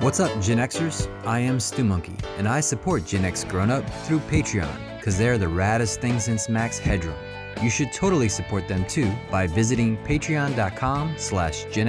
What's up, Gen Xers? I am Stu Monkey, and I support Gen X Grown Up through Patreon, because they're the raddest thing since Max Headroom. You should totally support them too by visiting patreon.com slash Gen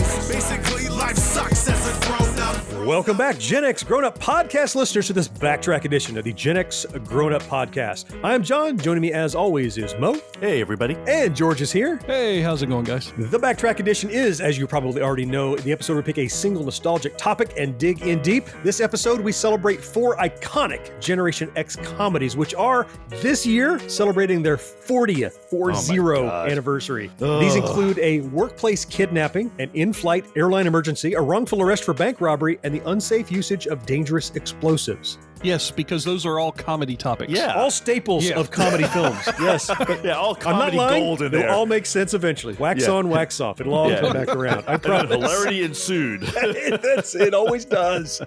Welcome back, Gen X Grown Up podcast listeners, to this backtrack edition of the Gen X Grown Up podcast. I'm John. Joining me, as always, is Mo. Hey, everybody. And George is here. Hey, how's it going, guys? The Backtrack Edition is, as you probably already know, the episode we pick a single nostalgic topic and dig in deep. This episode, we celebrate four iconic Generation X comedies, which are this year celebrating their 40th, 4 0 God. anniversary. These include a workplace kidnapping, an in flight airline emergency, a wrongful arrest for bank robbery, and the unsafe usage of dangerous explosives. Yes, because those are all comedy topics. Yeah. All staples Yeah. of comedy films. Yes. Yeah, all I'm not comedy lying. gold in They'll there. all make sense eventually. Wax Yeah. on, wax off. It'll all Yeah. come back around. I and promise. hilarity ensued. That's, it always does.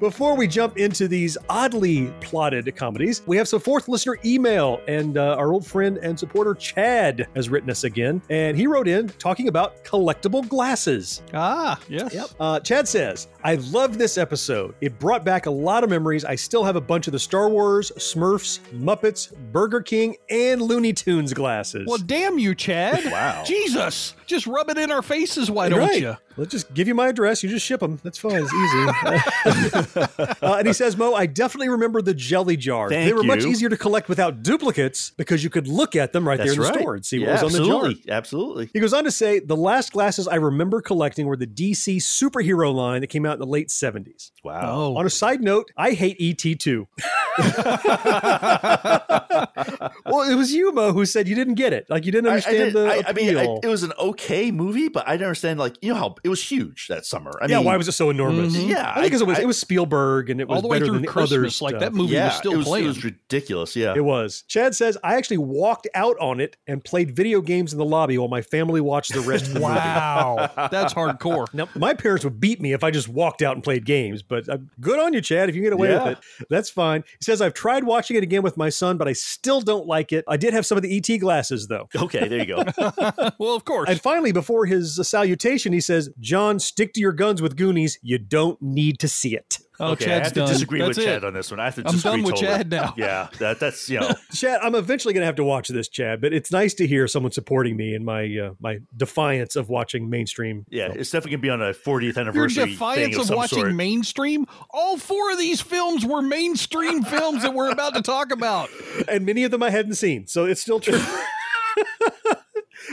Before we jump into these oddly plotted comedies, we have some fourth listener email, and uh, our old friend and supporter Chad has written us again, and he wrote in talking about collectible glasses. Ah, yes. Yep. Uh, Chad says, I loved this episode. It brought back a lot of memories. I still have a bunch of the Star Wars, Smurfs, Muppets, Burger King, and Looney Tunes glasses. Well, damn you, Chad. Wow. Jesus. Just rub it in our faces, why don't right. you? Let's just give you my address. You just ship them. That's fine. It's easy. uh, and he says, Mo, I definitely remember the jelly jar. Thank they were much easier to collect without duplicates because you could look at them right That's there in right. the store and see yeah, what was on the jar. Absolutely. He goes on to say, the last glasses I remember collecting were the DC superhero line that came out in the late 70s. Wow. Oh. On a side note, I hate ET too. well, it was you, Mo, who said you didn't get it. Like you didn't I, I, understand did- the I, I mean, I, it was an okay movie, but I didn't understand. Like, you know how it was huge that summer. I yeah, mean, why was it so enormous? Mhm. Yeah, I think 'cause it was I- it was Spielberg and it was All the way through than the Christmas, others. like that movie Yeah, was still it was, playing. It was ridiculous. Yeah. It was. Chad says I actually walked out on it and played video games in the lobby while my family watched the rest of the movie. wow. That's hardcore. Now, my parents would beat me if I just walked out and played games, but uh, good on you, Chad. If you can get away Yeah. with it, that's fine. He says, I've tried watching it again with my son, but I still don't like it. I did have some of the ET glasses, though. okay, there you go. well, of course. And finally, before his uh, salutation, he says, John, stick to your guns with Goonies. You don't need to see it. oh, okay, Chad's I have to done. disagree That's with it. Chad on this one. I have to I'm disagree done with totally. Chad now. Yeah, that, that's you know. Chad, I'm eventually going to have to watch this, Chad, but it's nice to hear someone supporting me in my uh, my defiance of watching mainstream. Yeah, films. it's definitely gonna be on a 40th anniversary. Your anniversary defiance thing of, of some watching sort. mainstream. All four of these films were mainstream films that we're about to talk about. and many of them I hadn't seen, so it's still true.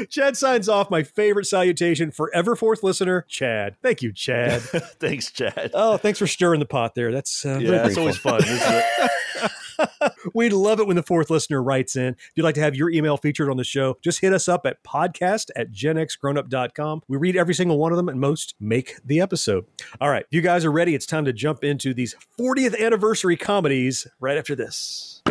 Chad signs off my favorite salutation, forever fourth listener, Chad. Thank you, Chad. Thanks, Chad. oh, thanks for stirring the pot there. That's uh, yeah, that's always fun. Isn't it? We'd love it when the fourth listener writes in. If you'd like to have your email featured on the show, just hit us up at podcast at genxgrownup.com. We read every single one of them and most make the episode. All right, if you guys are ready, it's time to jump into these 40th anniversary comedies right after this.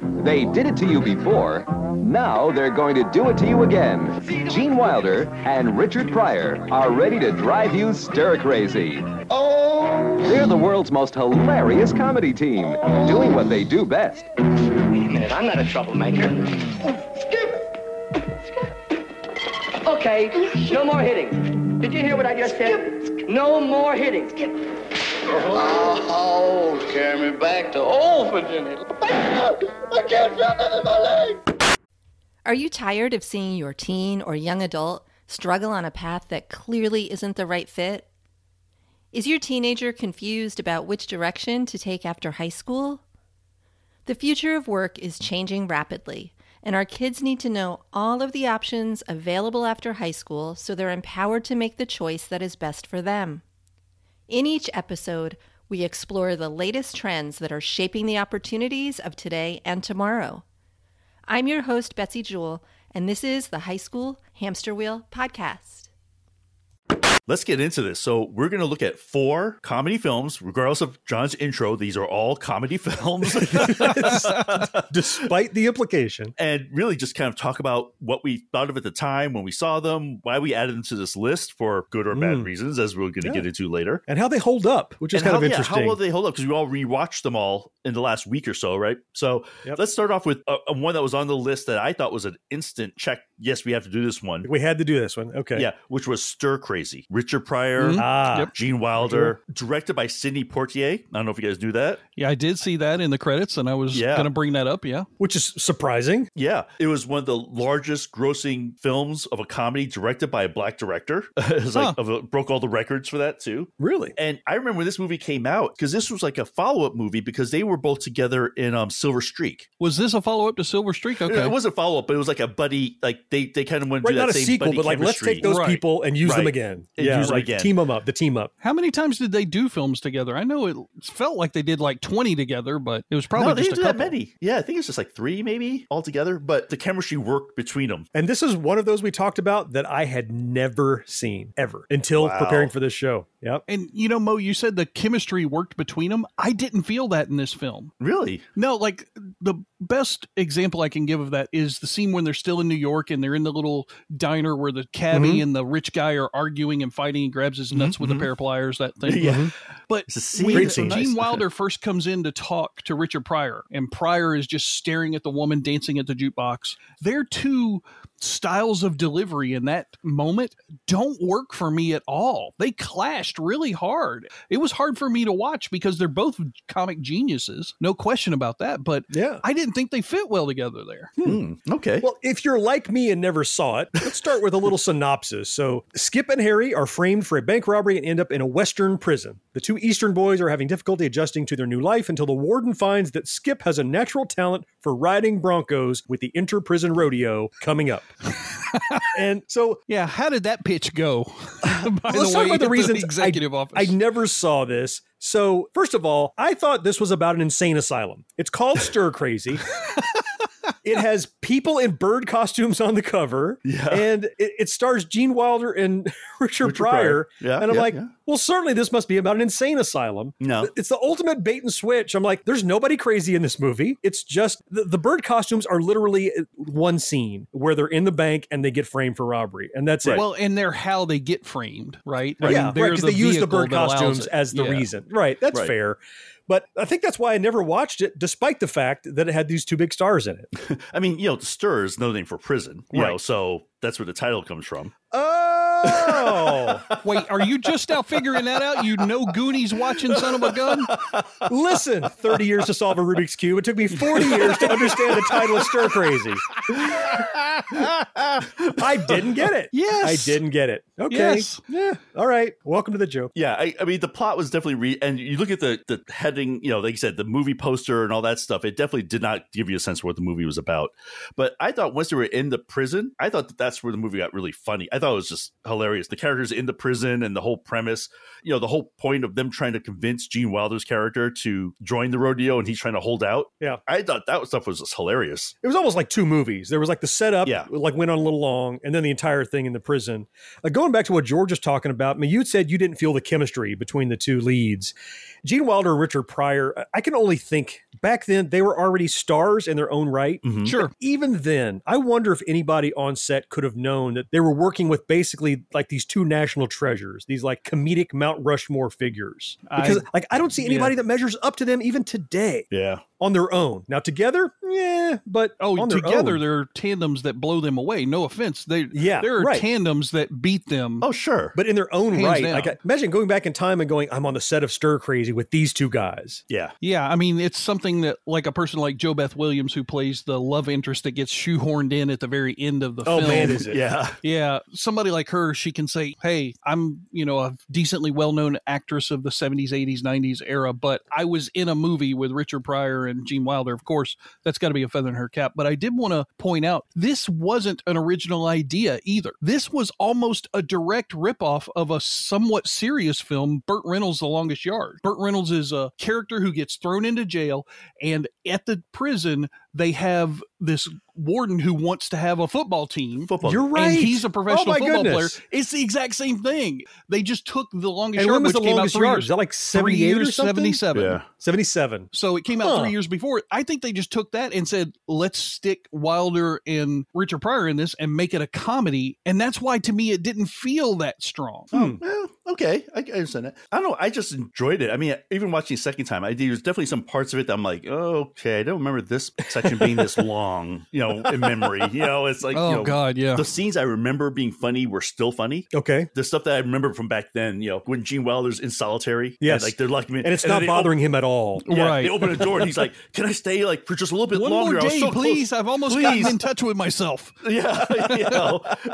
They did it to you before. Now they're going to do it to you again. Gene Wilder and Richard Pryor are ready to drive you stir crazy. Oh! They're the world's most hilarious comedy team, doing what they do best. Wait a minute, I'm not a troublemaker. Skip! Skip! Okay, no more hitting. Did you hear what I just said? No more hitting. Oh, carry me back to old Virginia. I can't feel nothing in my leg. Are you tired of seeing your teen or young adult struggle on a path that clearly isn't the right fit? Is your teenager confused about which direction to take after high school? The future of work is changing rapidly, and our kids need to know all of the options available after high school so they're empowered to make the choice that is best for them. In each episode, we explore the latest trends that are shaping the opportunities of today and tomorrow. I'm your host, Betsy Jewell, and this is the High School Hamster Wheel Podcast. Let's get into this. So we're going to look at four comedy films, regardless of John's intro. These are all comedy films, Despite the implication. and really just kind of talk about what we thought of at the time when we saw them, why we added them to this list for good or bad Mm. reasons, as we're going to Yeah. get into later. And how they hold up, which is And kind how, of yeah, interesting. how will they hold up? Because we all rewatched them all in the last week or so, right? So Yep. let's start off with uh, one that was on the list that I thought was an instant check. Yes, we have to do this one. we had to do this one. Okay. Yeah, which was Stir Crazy. Richard Pryor, Mhm. Ah. Yep. Gene Wilder, directed by Sidney Poitier. I don't know if you guys knew that. Yeah, I did see that in the credits, and I was Yeah. going to bring that up. Yeah. Which is surprising. Yeah, it was one of the largest grossing films of a comedy directed by a black director. it's like Huh. of a, broke all the records for that too. Really? And I remember when this movie came out because this was like a follow up movie because they were both together in um, Silver Streak. Was this a follow up to Silver Streak? Okay. It wasn't follow up, but it was like a buddy. Like they they kind of went Right, do that not a same sequel, buddy but like let's take those Right. people and use them Right. again. And yeah, use them again. Team them up. The team up. How many times did they do films together? I know it felt like they did like 20 together, but it was probably no, they just didn't a do that couple. many. Yeah, I think it's just like three maybe altogether. But the chemistry worked between them. And this is one of those we talked about that I had never seen ever until Wow. preparing for this show. Yep. And you know, Mo, you said the chemistry worked between them. I didn't feel that in this film. Really? No, like the best example I can give of that is the scene when they're still in New York and they're in the little diner where the cabbie Mhm. and the rich guy are arguing and fighting. He grabs his nuts with mhm. a pair of pliers, that thing. Yeah. But a scene. when Gene Nice. Wilder first comes in to talk to Richard Pryor, and Pryor is just staring at the woman dancing at the jukebox, their two styles of delivery in that moment don't work for me at all. They clashed really hard. It was hard for me to watch because they're both comic geniuses, no question about that. But Yeah. I didn't think they fit well together there. Hmm, okay. Well, if you're like me and never saw it, let's start with a little synopsis. So, Skip and Harry are framed for a bank robbery and end up in a Western prison. The two Eastern boys are having difficulty adjusting to their new life until the warden finds that Skip has a natural talent for riding broncos with the inter prison rodeo coming up. and so, Yeah, how did that pitch go? By let's the talk way, about the at reasons executive office. I never saw this. So, first of all, I thought this was about an insane asylum. It's called Stir Crazy. it has people in bird costumes on the cover. Yeah. And it, it stars Gene Wilder and Richard, Richard Pryor. Pryor. Yeah, And I'm yeah, like, yeah. well, certainly this must be about an insane asylum. No. It's the ultimate bait and switch. I'm like, there's nobody crazy in this movie. It's just the, the bird costumes are literally one scene where they're in the bank and they get framed for robbery. And that's it. Well, and they're how they get framed, right? I Yeah, mean, they're right. Because they use the bird costumes as the Yeah. reason. Right. That's Right. fair. But I think that's why I never watched it, despite the fact that it had these two big stars in it. I mean, you know, stir is no name for prison. You know, Right. so that's where the title comes from. Uh, Oh, Wait, are you just now figuring that out? You no Goonies watching son of a gun? listen, 30 years to solve a Rubik's Cube. It took me 40 years to understand the title of Stir Crazy. I didn't get it. Yes. I didn't get it. Okay. Yes. Yeah. All right. Welcome to the joke. Yeah, I, I mean, the plot was definitely re. And you look at the the heading, you know, like you said, the movie poster and all that stuff. It definitely did not give you a sense of what the movie was about. But I thought once they were in the prison, I thought that that's where the movie got really funny. I thought it was just hilarious. The characters in the prison and the whole premise, you know, the whole point of them trying to convince Gene Wilder's character to join the rodeo and he's trying to hold out. Yeah. I thought that stuff was just hilarious. It was almost like two movies. There was like the setup, Yeah. like went on a little long, and then the entire thing in the prison. Uh, going back to what George was talking about, I mean, you said you didn't feel the chemistry between the two leads. Gene Wilder and Richard Pryor, I- I can only think back then they were already stars in their own right. Mhm. Sure. Even then, I wonder if anybody on set could have known that they were working with basically like these two national treasures, these like comedic Mount Rushmore figures. Because like I don't see anybody that measures up to them even today Yeah. on their own. Now together, yeah, but Oh, together own. there are tandems that blow them away. No offense. They Yeah, there are right. tandems that beat them. Oh, sure. but in their own Hands right. down. Like imagine going back in time and going, I'm on the set of Stir Crazy with these two guys. yeah. Yeah, I mean it's something that like a person like JoBeth Williams who plays the love interest that gets shoehorned in at the very end of the Oh film. man, is it? Yeah. Yeah, somebody like her, she can say, "Hey, I'm, you know, a decently well-known actress of the 70s, 80s, 90s era, but I was in a movie with Richard Pryor and Gene Wilder. Of course, that's got to be a feather in her cap, but I did want to point out this wasn't an original idea either. This was almost a direct ripoff of a somewhat serious film, Burt Reynolds' The Longest Yard. Burt Reynolds is a character who gets thrown into jail and at the prison they have this warden who wants to have a football team. Football. You're right. And he's a professional Oh, my football goodness. player. It's the exact same thing. They just took the longest And yard, when was which the came longest out three yard? years. Is that like three 78 or years, something? 77. Yeah. 77. So it came out Huh. three years before. I think they just took that and said, let's stick Wilder and Richard Pryor in this and make it a comedy. And that's why, to me, it didn't feel that strong. Hmm. Well, okay, I, I understand that. I don't know. I just enjoyed it. I mean, even watching the second time, I there's definitely some parts of it that I'm like, oh, okay, I don't remember this section being this long. You know, in memory. You know, it's like, oh, you know, God, yeah. the scenes I remember being funny were still funny. Okay. The stuff that I remember from back then, you know, when Gene Wilder's in solitary, Yes. and, like they're locking me, And it's not they bothering him at all. Open, yeah, Right. they open a door and he's like, "Can I stay like for just a little bit One longer?" more day, so close." please. I've almost Please. gotten in touch with myself. yeah, you know.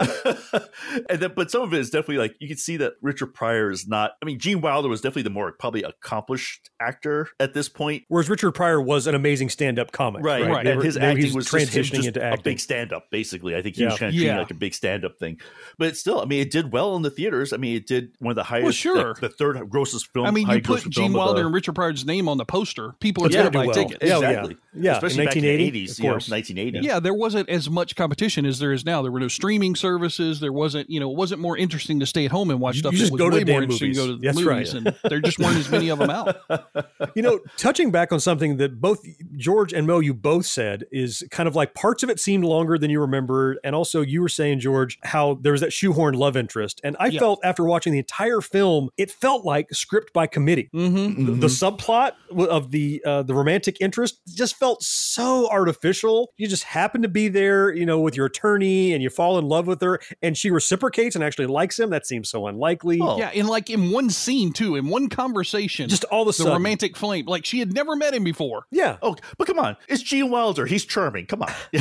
and then, but some of it is definitely like you can see that Richard Pryor is not. I mean, Gene Wilder was definitely the more probably accomplished actor at this point, Whereas Richard Pryor was an amazing stand-up comic. right? Right. They And were- his acting he's was transitioning just into a big stand-up. Basically, I think he was Yeah. kind of treating Yeah. it like a big stand-up thing. But still, I mean, it did well in the theaters. I mean, it did one of the highest, well, sure. like, the third grossest film. I mean, you put Gene Wilder the- and Richard Pryor's name on the poster, people are It's going to buy do well. tickets. Yeah, oh, yeah. exactly. Yeah, in especially back in 1980, the 80s, of you know, course. 1980. Yeah, there wasn't as much competition as there is now. There were no streaming services. There wasn't, you know, it wasn't more interesting to stay at home and watch You- stuff. you just go to way the more damn interesting to go to movies. the That's movies, right. and there just weren't as many of them out. You know, touching back on something that both George and Mo, you both said is kind of like parts of it seemed longer than you remembered. And also, you were saying, George, how there was that shoehorn love interest. And I Yeah. felt after watching the entire film, it felt like script by committee. Mm-hmm. The, the subplot of the uh, the romantic interest just felt so artificial. You just happen to be there, you know, with your attorney, and you fall in love with her, and she reciprocates and actually likes him. That seems so unlikely. Oh. Yeah, in like in one scene too, in one conversation, Just all of a the sudden, romantic flame, like she had never met him before. yeah. Oh, but come on, it's Gene Wilder. He's charming. Come on.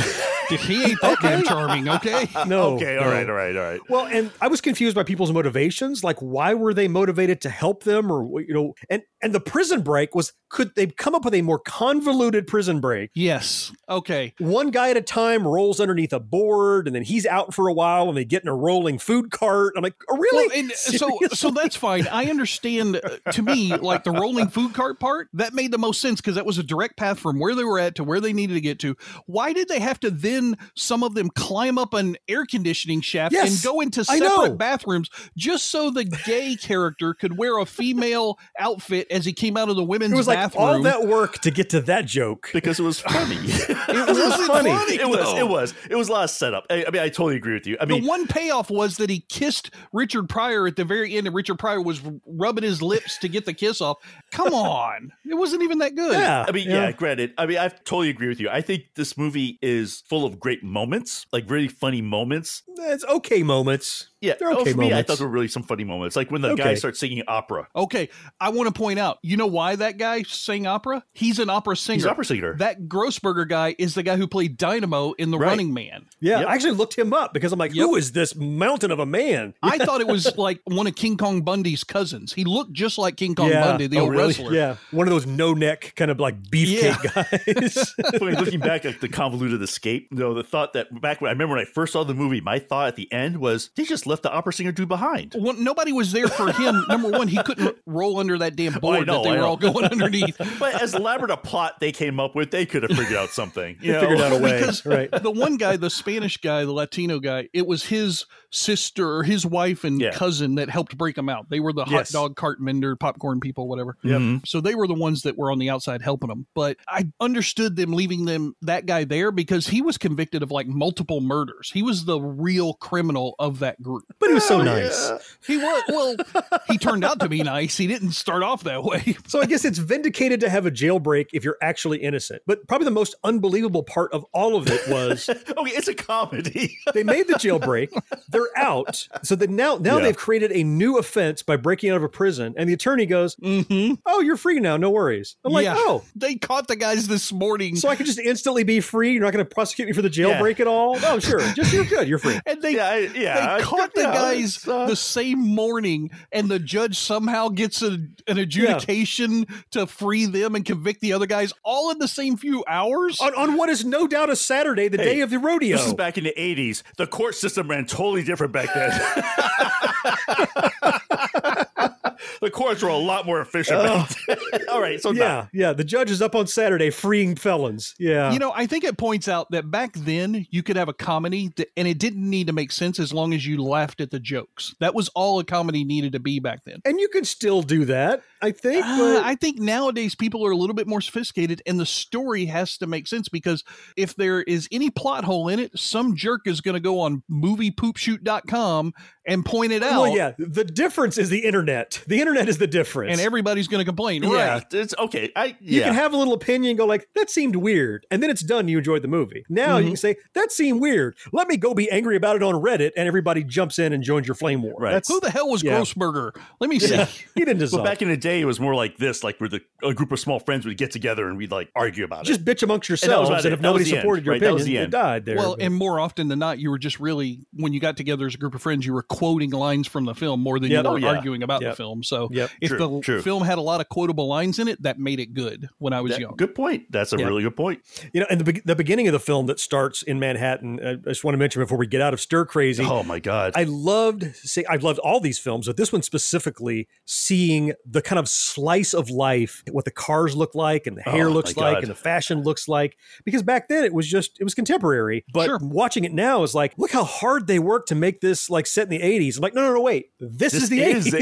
He ain't that damn charming, okay? No. okay, all no. right, all right, all right. Well, and I was confused by people's motivations. Like, why were they motivated to help them, or you know? And and the prison break was could they come up with a more convoluted prison break? Yes. Okay. One guy at a time rolls underneath a board, and then he's out for a while, and they get in a rolling food cart. I'm like, oh, really? Well, and so so that's fine. I understand. uh, to me, like the rolling food cart part, that made the most sense because that was a direct path from where they were at to where they needed to get to. Why did they have to then some of them climb up an air conditioning shaft Yes, and go into separate bathrooms just so the gay character could wear a female outfit as he came out of the women's it was like bathroom? all that work to get to that joke. because it was funny. It was funny. it was. though. It was. It was a lot of setup. I, I mean, I totally agree with you. I mean, the one payoff was that he kissed Richard Pryor at the very end, and Richard Pryor was rubbing his lips to get the kiss off. Come on, it wasn't even that good. Yeah, I mean, yeah. granted. I mean, I totally agree with you. I think this movie is full of great moments, like really funny moments. it's okay moments. Yeah, They're oh, okay for me, I thought there were really some funny moments, like when the Okay. guy starts singing opera. Okay, I want to point out. You know why that guy sang opera? He's an opera singer. He's an opera singer. That Grossberger guy is the guy who played Dynamo in The Right. Running Man. Yeah, Yep. I actually looked him up because I'm like, Yep. who is this mountain of a man? I thought it was like one of King Kong Bundy's cousins. He looked just like King Kong Bundy, the Oh, old really? wrestler. Yeah, one of those no neck kind of like beefcake guys. Looking back at the convoluted escape, you know, the thought that back when I remember when I first saw the movie, my thought at the end was they just left the opera singer dude behind. Well, nobody was there for him. Number one, he couldn't roll under that damn board know, that they I were know. all going underneath. But as elaborate a plot they came up with, they could have figured out something. You They figured out a way, because right? the one guy, the Spanish guy, the Latino guy, it was his sister or his wife and Yeah. cousin that helped break him out. They were the Yes. hot dog cart vendor, popcorn people, whatever. Mhm. So they were the ones that were on the outside helping them. But I understood them leaving them that guy there because he was convicted of like multiple murders. He was the real criminal of that group. But he was so Oh, nice. yeah. He was well, he turned out to be nice. He didn't start off that way. So I guess it's vindicated to have a jailbreak if you're actually innocent. But probably the most unbelievable part of all of it was Okay, it's a comedy. they made the jailbreak, they're out, so that now now Yeah. they've created a new offense by breaking out of a prison, and the attorney goes, Mm-hmm. "Oh, you're free now, no worries." I'm like, Yeah. "Oh, They caught the guys this morning. so I could just instantly be free? You're not going to prosecute me for the jailbreak at all? Oh, sure, just you're good, you're free." and they yeah, I- yeah. they I- caught the yeah, guys uh, the same morning, and the judge somehow gets a, an adjudication to free them and convict the other guys all in the same few hours. On, on what is no doubt a Saturday, the Hey, day of the rodeo. This is back in the 80s. The court system ran totally different back then. the courts were a lot more efficient. back oh. then. All right, so yeah, yeah, yeah. The judge is up on Saturday freeing felons. Yeah. You know, I think it points out that back then you could have a comedy that, and it didn't need to make sense as long as you laughed at the jokes. That was all a comedy needed to be back then. and you can still do that, I think. Uh, But I think nowadays people are a little bit more sophisticated and the story has to make sense because if there is any plot hole in it, some jerk is going to go on moviepoopshoot.com and point it out. well, yeah. The difference is the internet. The internet is the difference. And everybody's going to complain. yeah, Right. it's okay. I you can have a little opinion, and go like, "That seemed weird," and then it's done. You enjoyed the movie. Now Mm-hmm. you can say, "That seemed weird." Let me go be angry about it on Reddit, and everybody jumps in and joins your flame war. Right. That's, Who the hell was Yeah. Grossberger? Let me see. he didn't But deserve. back in the day, it was more like this, like where the a group of small friends would get together and we'd like argue about just it. Just bitch amongst that was yourselves, about and, if That nobody the end, supported your right? That opinion, was the it end. died there. Well, But- and more often than not, you were just really when you got together as a group of friends, you were quoting lines from the film more than Yep. you were Oh, yeah. arguing about Yep. the film. So Yep. if True, the true. film had a lot of quotable lines in it, that made it good when I was That- young. good point. That's a Yeah. really good point. you know, and the be- the beginning of the film that starts in Manhattan. uh, I just want to mention before we get out of Stir Crazy. Oh my god. I loved see I loved all these films, but this one specifically seeing the kind of slice of life, what the cars look like and the hair Oh, looks like God. and the fashion looks like. Because back then it was just it was contemporary. But Sure. watching it now is like, look how hard they worked to make this like set in the 80s. I'm like, no, no, no, wait. This, This is the is 80s. the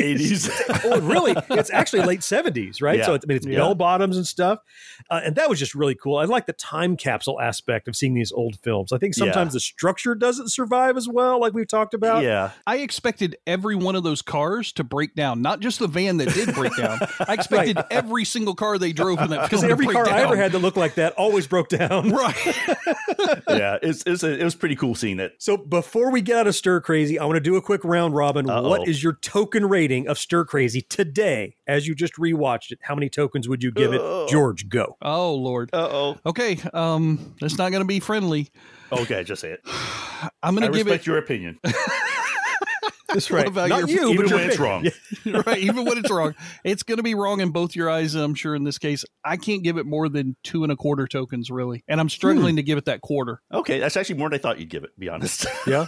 80s. oh, really? It's actually late 70s, right? Yeah. So it's, I mean, it's Yeah. bell bottoms and stuff. Uh, and that was just really cool. I like the time capsule aspect of seeing these old films. I think Yeah. sometimes the structure doesn't survive as well, like we've talked about. yeah. I expected every one of those cars to break down, not just the van that did break down. I expected every single car they drove in that Because every break car I ever had that looked like that always broke down. Right. yeah, it's, it's a, it was pretty cool seeing it. So before we get out of Stir Crazy, I want to do a quick round robin. Uh-oh. What is your token rating of Stir Crazy today? As you just rewatched it, how many tokens would you give Oh. it? George, go. Oh Lord. Uh oh. Okay. Um, that's not going to be friendly. Okay, just say it. I'm going to give respect it your opinion, That's What about Not your- you, even but your when it's wrong. right, even when it's wrong. It's going to be wrong in both your eyes. I'm sure in this case, I can't give it more than two and a quarter tokens, really, and I'm struggling to give it that quarter. Okay, that's actually more than I thought you'd give it. to Be honest. Yeah.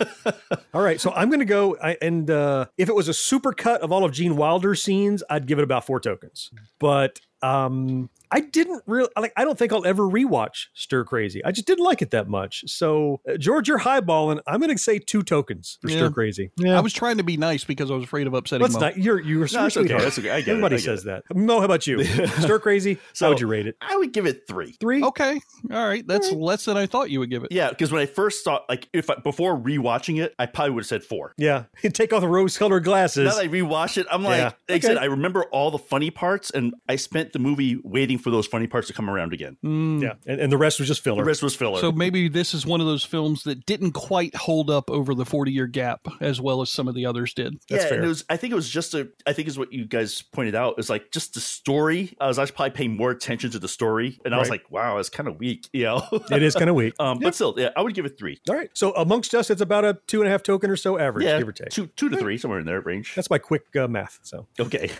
All right. So I'm going to go. I, and uh, if it was a super cut of all of Gene Wilder's scenes, I'd give it about four tokens. But um, I didn't really like. I don't think I'll ever rewatch Stir Crazy. I just didn't like it that much. So uh, George, you're highballing. I'm going to say two tokens for Yeah. Stir Crazy. Yeah. I was trying to be nice because I was afraid of upsetting That's Mo. not. You're you're, you're No, a it's okay. That's okay. I get it. Everybody I get says that. Mo, how about you? Stir Crazy. So- how would you rate it? I would give it three. Three. Okay, all right, that's less than I thought you would give it. Yeah, because when I first saw, like, if I, before rewatching it, I probably would have said four. Yeah. Take off the rose-colored glasses. Now that I rewatch it, I'm like, Yeah. like I said, I remember all the funny parts, and I spent the movie waiting for those funny parts to come around again. Mm, yeah. And, and the rest was just filler. The rest was filler. So maybe this is one of those films that didn't quite hold up over the 40 year gap as well as some of the others did. That's yeah, fair. and it was. I think it was just a. I think is what you guys pointed out is like just the story. I was actually probably paying more attention to the story, and I was like, wow, it's kind of weak, you know. it is kind of weak. um, but still, yeah, I would give it three. All right. So amongst us, it's about a two and a half token or so average, yeah, give or take. two, two to three, somewhere in there range. That's my quick uh, math. So Okay.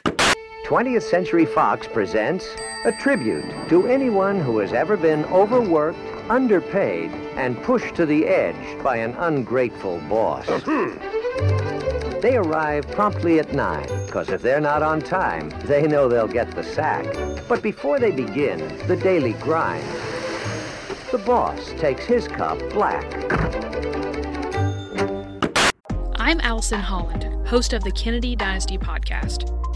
20th Century Fox presents a tribute to anyone who has ever been overworked, underpaid, and pushed to the edge by an ungrateful boss. Hmm. They arrive promptly at 9, because if they're not on time, they know they'll get the sack. But before they begin the daily grind, the boss takes his cup black. I'm Allison Holland, host of the Kennedy Dynasty podcast.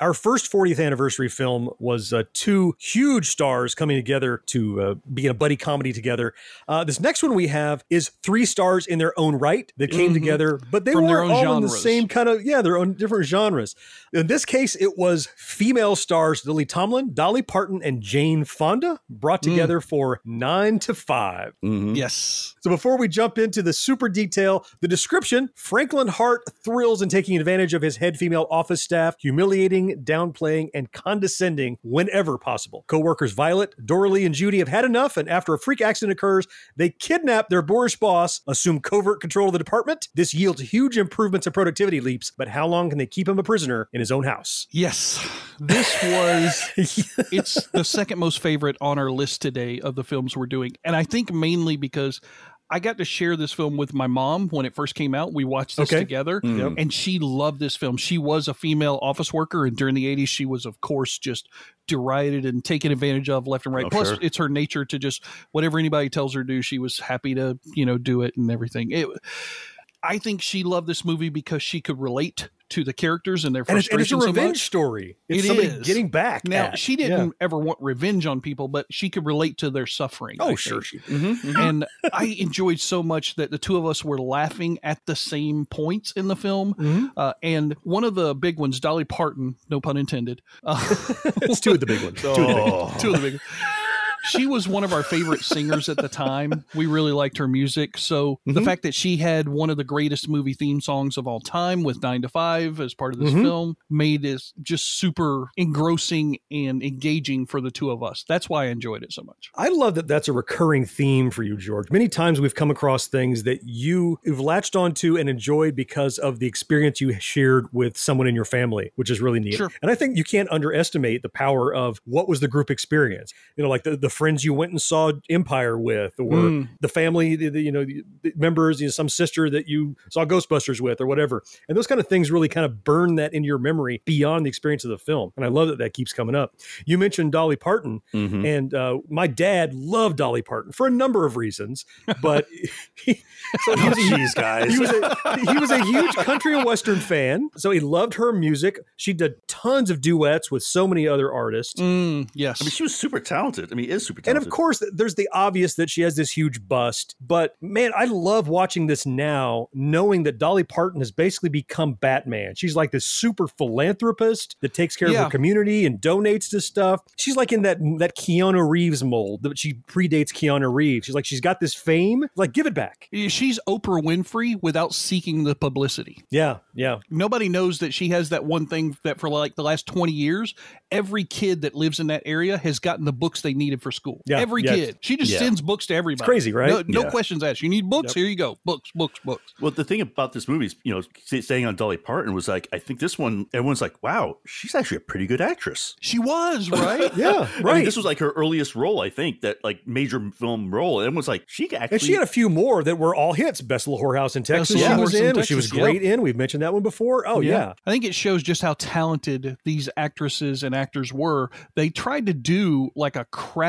Our first 40th anniversary film was uh, two huge stars coming together to uh, be in a buddy comedy together. Uh, this next one we have is three stars in their own right that came Mhm. together, but they From their were own all in the same kind of yeah, their own different genres. In this case, it was female stars Lily Tomlin, Dolly Parton, and Jane Fonda brought Mm. together for Nine to 5 Mhm. Yes. So before we jump into the super detail, the description Franklin Hart thrills in taking advantage of his head female office staff, humiliating downplaying, and condescending whenever possible. Co-workers Violet, Doralee, and Judy have had enough, and after a freak accident occurs, they kidnap their boorish boss, assume covert control of the department. This yields huge improvements and productivity leaps, but how long can they keep him a prisoner in his own house? Yes, this was it's the second most favorite on our list today of the films we're doing, and I think mainly because I got to share this film with my mom when it first came out. We watched this Okay. together, Mm. and she loved this film. She was a female office worker, and during the '80s, she was, of course, just derided and taken advantage of left and right. Oh, Plus, sure. it's her nature to just whatever anybody tells her to do, she was happy to you know do it and everything. It, I think she loved this movie because she could relate to the characters and their And it's, and it's a frustrations. so revenge story. It's It somebody is. getting back. Now at. she didn't Yeah. ever want revenge on people, but she could relate to their suffering. Oh, I sure she. Mm-hmm. and I enjoyed so much that the two of us were laughing at the same points in the film. Mm-hmm. Uh, and one of the big ones, Dolly Parton, no pun intended. Uh, it's two of the big ones. Two of the big Oh. ones. two of the big. She was one of our favorite singers at the time. We really liked her music. So the Mhm. fact that she had one of the greatest movie theme songs of all time with Nine to Five as part of this Mhm. film made it just super engrossing and engaging for the two of us. That's why I enjoyed it so much. I love that that's a recurring theme for you, George. Many times we've come across things that you have latched onto and enjoyed because of the experience you shared with someone in your family, which is really neat. Sure. And I think you can't underestimate the power of what was the group experience. You know, like the, the friends you went and saw Empire with, or Mm. the family, the, the, you know, the the members, you know, some sister that you saw Ghostbusters with, or whatever. And those kind of things really kind of burn that into your memory beyond the experience of the film. And I love that that keeps coming up. You mentioned Dolly Parton. Mhm. And uh, my dad loved Dolly Parton for a number of reasons, but he, so he was, a, Jeez, guys. he was a he was a huge country and western fan. So he loved her music. She did tons of duets with so many other artists. Mm, yes. I mean, she was super talented. I mean, is super And of course, there's the obvious that she has this huge bust. But man, I love watching this now, knowing that Dolly Parton has basically become Batman. She's like this super philanthropist that takes care of her community and donates to stuff. She's like in that that Keanu Reeves mold, but she predates Keanu Reeves. She's like she's got this fame, like give it back. She's Oprah Winfrey without seeking the publicity. Yeah, yeah. Nobody knows that she has that one thing that for like the last 20 years, every kid that lives in that area has gotten the books they needed for school. Yeah, every yeah. kid. She just Yeah. sends books to everybody. crazy, right? No, no Yeah. questions asked. You need books? Yep. Here you go. Books, books, books. Well, the thing about this movie is, you know, staying on Dolly Parton was like, I think this one, everyone's like, wow, she's actually a pretty good actress. She was, right? Yeah, I right. mean, this was like her earliest role, I think, that like major film role. And everyone's like, she actually. and she had a few more that were all hits. Best Little Whorehouse in Texas, Little she was in in, which she was Texas, great in. We've mentioned that one before. Oh yeah. I think it shows just how talented these actresses and actors were. They tried to do like a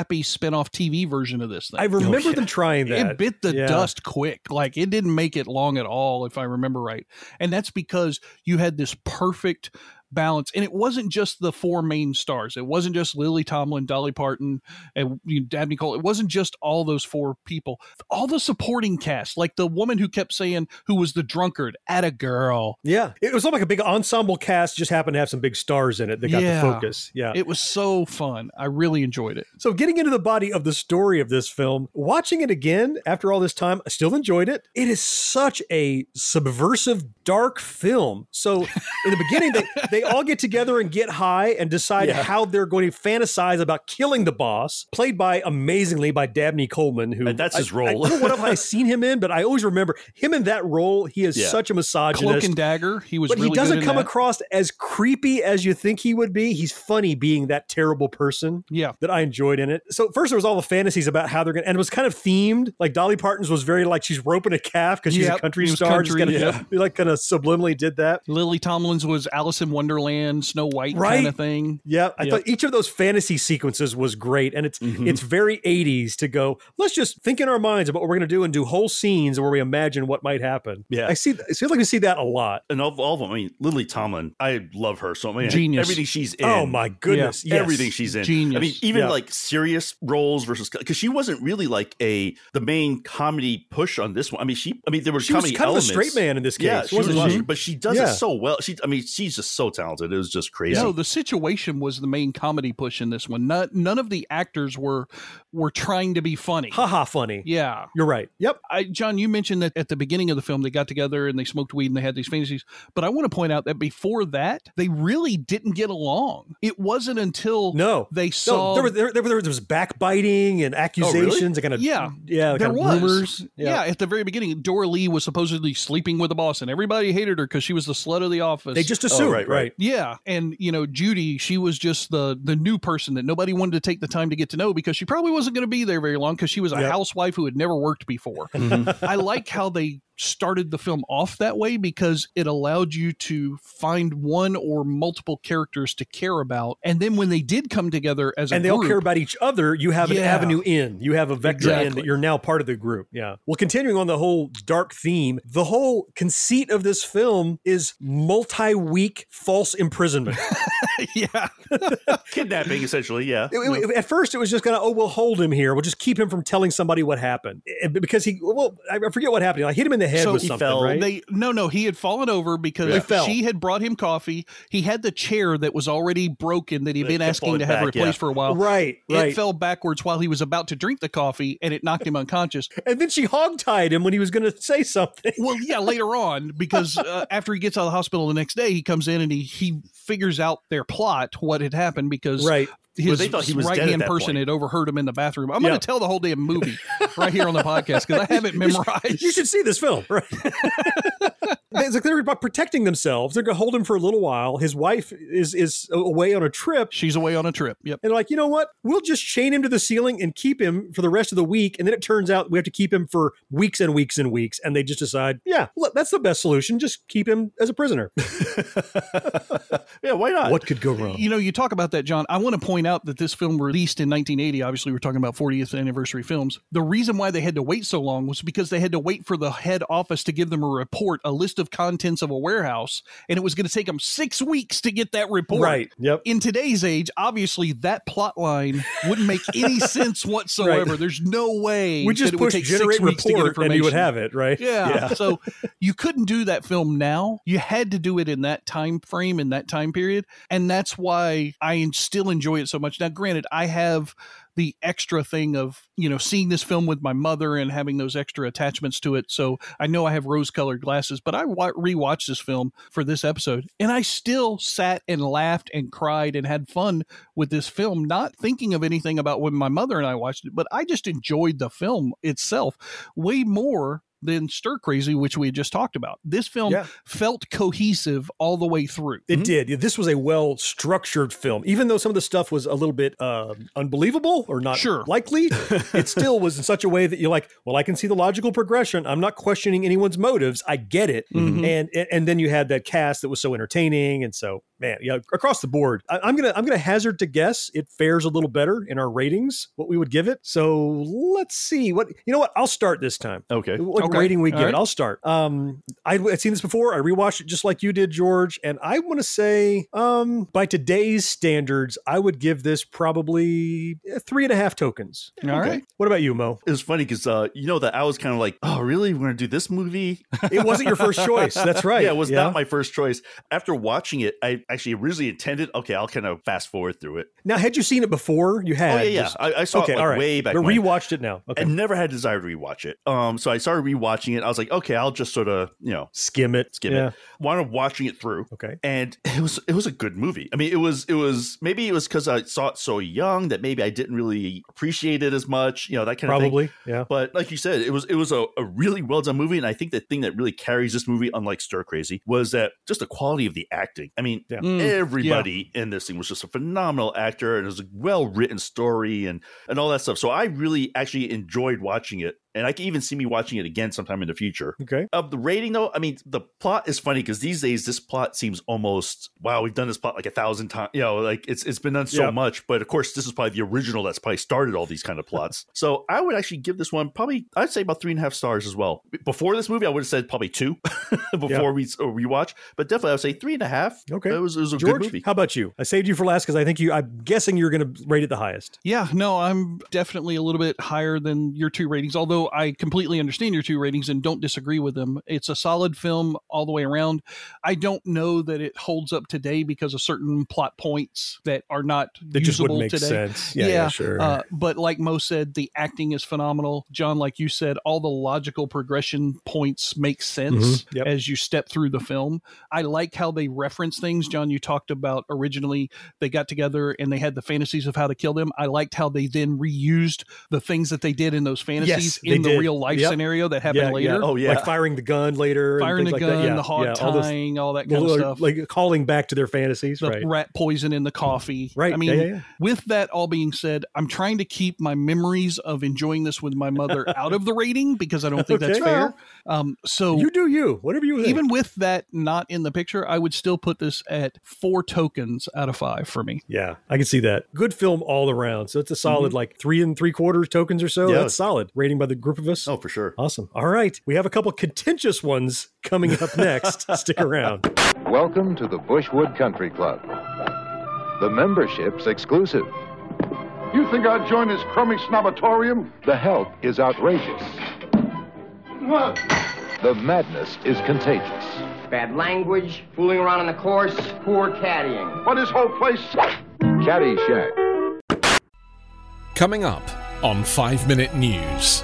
crappy spin-off TV version of this thing. I remember yeah. them trying that. It bit the Yeah. dust quick. Like it didn't make it long at all, if I remember right. And that's because you had this perfect balance. And it wasn't just the four main stars. It wasn't just Lily Tomlin, Dolly Parton, and you know, Dabney Cole. It wasn't just all those four people. All the supporting cast, like the woman who kept saying who was the drunkard, at a girl. Yeah, it was like a big ensemble cast. Just happened to have some big stars in it that got Yeah. the focus. Yeah. It was so fun. I really enjoyed it. so getting into the body of the story of this film, watching it again after all this time, I still enjoyed it. It is such a subversive, dark film. So in the beginning, they, they all get together and get high and decide Yeah. how they're going to fantasize about killing the boss, played by amazingly by Dabney Coleman, who And that's his role. I, don't know what have I seen him in, but I always remember him in that role. He is Yeah. such a misogynist. Cloak and Dagger. He was but really he doesn't good come that. across as creepy as you think he would be. He's funny being that terrible person Yeah. that I enjoyed in it. So first there was all the fantasies about how they're going to, and it was kind of themed. Like Dolly Parton's was very like she's roping a calf because she's Yep, a country it was star. Just country, kinda, yeah. like kind of subliminally did that. Lily Tomlin's was Alice in Wonderland, Snow White Right. kind of thing. Yeah, I Yep. thought each of those fantasy sequences was great, and it's Mhm. it's very '80s to go. Let's just think in our minds about what we're going to do and do whole scenes where we imagine what might happen. Yeah. I see. It feels like we see that a lot. and of all of them, I mean, Lily Tomlin, I love her so much. Genius. Everything she's in. Oh my goodness! Yes. Everything she's in. Genius. I mean, even Yeah. like serious roles versus because she wasn't really like a the main comedy push on this one. I mean, she. I mean, there were She was comedy kind elements. of a straight man in this case, Yeah, she wasn't was, she? but she does Yeah. it so well. She. I mean, she's just so talented. It was just crazy. No, the situation was the main comedy push in this one. Not, none of the actors were were trying to be funny. Haha, funny. Yeah. You're right. Yep. I, John, you mentioned that at the beginning of the film they got together and they smoked weed and they had these fantasies. But I want to point out that before that, they really didn't get along. It wasn't until no they No, saw there, was, there, there, there was backbiting and oh, accusations and kind of yeah, yeah, there was. rumors. Yeah. at the very beginning, Doralee was supposedly sleeping with the boss, and everybody hated her because she was the slut of the office. They just oh, assumed, right, right. Yeah, and you know Judy, she was just the the new person that nobody wanted to take the time to get to know because she probably wasn't going to be there very long because she was a Yep. housewife who had never worked before. Mm-hmm. I like how they started the film off that way because it allowed you to find one or multiple characters to care about, and then when they did come together as a and they all care about each other. You have an avenue in. You have a vector in that you're now part of the group. Yeah. Well, continuing on the whole dark theme, the whole conceit of this film is multi-week false imprisonment. yeah, Kidnapping, essentially. Yeah. It- it- at first, it was just gonna oh, we'll hold him here. We'll just keep him from telling somebody what happened Eh, because he. Well, I I forget what happened. I hit him in the head So with he something. fell. right? They no no he had fallen over because He fell. she had brought him coffee. He had the chair that was already broken that he'd been kept asking falling to have back, replaced yeah. for a while. right. It Right. fell backwards while he was about to drink the coffee and it knocked him unconscious. and then she hogtied him when he was going to say something. Well, yeah, later on, because uh, after he gets out of the hospital the next day, he comes in and he he figures out their plot, what had happened, because Right. his they thought he was dead right hand person point. had overheard him in the bathroom. I'm Yeah. going to tell the whole damn movie right here on the podcast because I have it memorized. You should see this film, right? it's like they're about protecting themselves. They're going to hold him for a little while. His wife is is away on a trip. She's away on a trip. Yep. And like, you know what? We'll just chain him to the ceiling and keep him for the rest of the week. And then it turns out we have to keep him for weeks and weeks and weeks. And they just decide, yeah, look, that's the best solution. Just keep him as a prisoner. yeah, why not? what could go wrong? You know, you talk about that, John. I want to point out that this film released in 1980. Obviously, we're talking about 40th anniversary films. The reason why they had to wait so long was because they had to wait for the head office to give them a report, a list of contents of a warehouse, and it was going to take them six weeks to get that report. Right. Yep. In today's age, obviously, that plot line wouldn't make any sense whatsoever. Right. There's no way We just push take generate six weeks to get report and you would have it, right? Yeah. So you couldn't do that film now. You had to do it in that time frame, in that time period. And that's why I still enjoy it so much. Now, granted, I have the extra thing of, you know, seeing this film with my mother and having those extra attachments to it. So I know I have rose colored glasses, but I wa- rewatched this film for this episode and I still sat and laughed and cried and had fun with this film, not thinking of anything about when my mother and I watched it, but I just enjoyed the film itself way more than Stir Crazy, which we had just talked about. This film Yeah. felt cohesive all the way through. It did. This was a well structured film. Even though some of the stuff was a little bit uh, unbelievable or not Sure. likely, it still was in such a way that you're like, well, I can see the logical progression. I'm not questioning anyone's motives. I get it. Mm-hmm. And, and and then you had that cast that was so entertaining. And so, man, yeah, across the board, I, I'm gonna I'm gonna hazard to guess it fares a little better in our ratings. What we would give it. So let's see. What you know? What I'll start this time. Okay. What Okay. rating we All give right. it? I'll start. Um, I'd, I'd seen this before. I rewatched it just like you did, George, and I want to say, um, by today's standards, I would give this probably eh, three and a half tokens. All right. What about you, Mo? It was funny because uh, you know that I was kind of like, oh, really? We're gonna do this movie? It wasn't your first choice. That's right. Yeah, it was Yeah. not my first choice. After watching it, I actually originally intended, okay, I'll kind of fast forward through it. Now, had you seen it before? You had. oh yeah, yeah. just- I, I saw okay, it like all right. way back. But when. rewatched it now. Okay. I never had desire to rewatch it. Um, so I started rewatching it. I was like, okay, I'll just sort of, you know, Skim it. skim yeah. it. Wound up watching it through. Okay. And it was it was a good movie. I mean, it was it was maybe it was because I saw it so young that maybe I didn't really appreciate it as much, you know, that kind of thing. Probably. Yeah. But like you said, it was it was a, a really well done movie, and I think the thing that really carries this movie, unlike Stir Crazy, was that just the quality of the acting. I mean, Yeah. Mm, everybody in this thing was just a phenomenal actor, and it was a well written story, and and all that stuff. So I really actually enjoyed watching it, and I can even see me watching it again sometime in the future. Okay. Of the rating, though, I mean, the plot is funny because these days this plot seems almost wow. We've done this plot like a thousand times, you know, like it's it's been done so Yeah. much. But of course, this is probably the original that's probably started all these kind of plots. so I would actually give this one probably I'd say about three and a half stars as well. Before this movie, I would have said probably two before Yeah. we rewatch, but definitely I would say three and a half. Okay. it was, it was a George, good movie. how about you? I saved you for last because I think you. I'm guessing you're going to rate it the highest. Yeah, no, I'm definitely a little bit higher than your two ratings. Although so I completely understand your two ratings and don't disagree with them. It's a solid film all the way around. I don't know that it holds up today because of certain plot points that are not That just usable wouldn't make today. sense. Yeah, yeah, sure. Uh, but like Mo said, the acting is phenomenal. John, like you said, all the logical progression points make sense Mhm. Yep. as you step through the film. I like how they reference things. John, you talked about originally they got together and they had the fantasies of how to kill them. I liked how they then reused the things that they did in those fantasies Yes, in the did. real life Yep. scenario that happened Yeah, later. yeah. Oh, yeah. like firing the gun later, and Firing things the like gun, that. Yeah, the hog yeah, all those- all that kind of stuff. like calling back to their fantasies, the right? rat poison in the coffee. Right. I mean, Yeah, yeah, yeah. with that all being said, I'm trying to keep my memories of enjoying this with my mother out of the rating because I don't think that's fair. Um, so You do you, whatever you think. even with that not in the picture, I would still put this at four tokens out of five for me. Yeah, I can see that. Good film all around. So it's a solid Mm-hmm. like three and three quarters tokens or so. Yeah. That's solid. Rating by the group of us. Oh, for sure. Awesome. All right. We have a couple contentious ones coming up next. Stick around. Welcome to the Bushwood Country Club. The membership's exclusive. You think I'd join this crummy snobatorium? The help is outrageous. What? The madness is contagious. Bad language, fooling around on the course, poor caddying. What is whole place? Caddyshack. Coming up on 5 Minute News,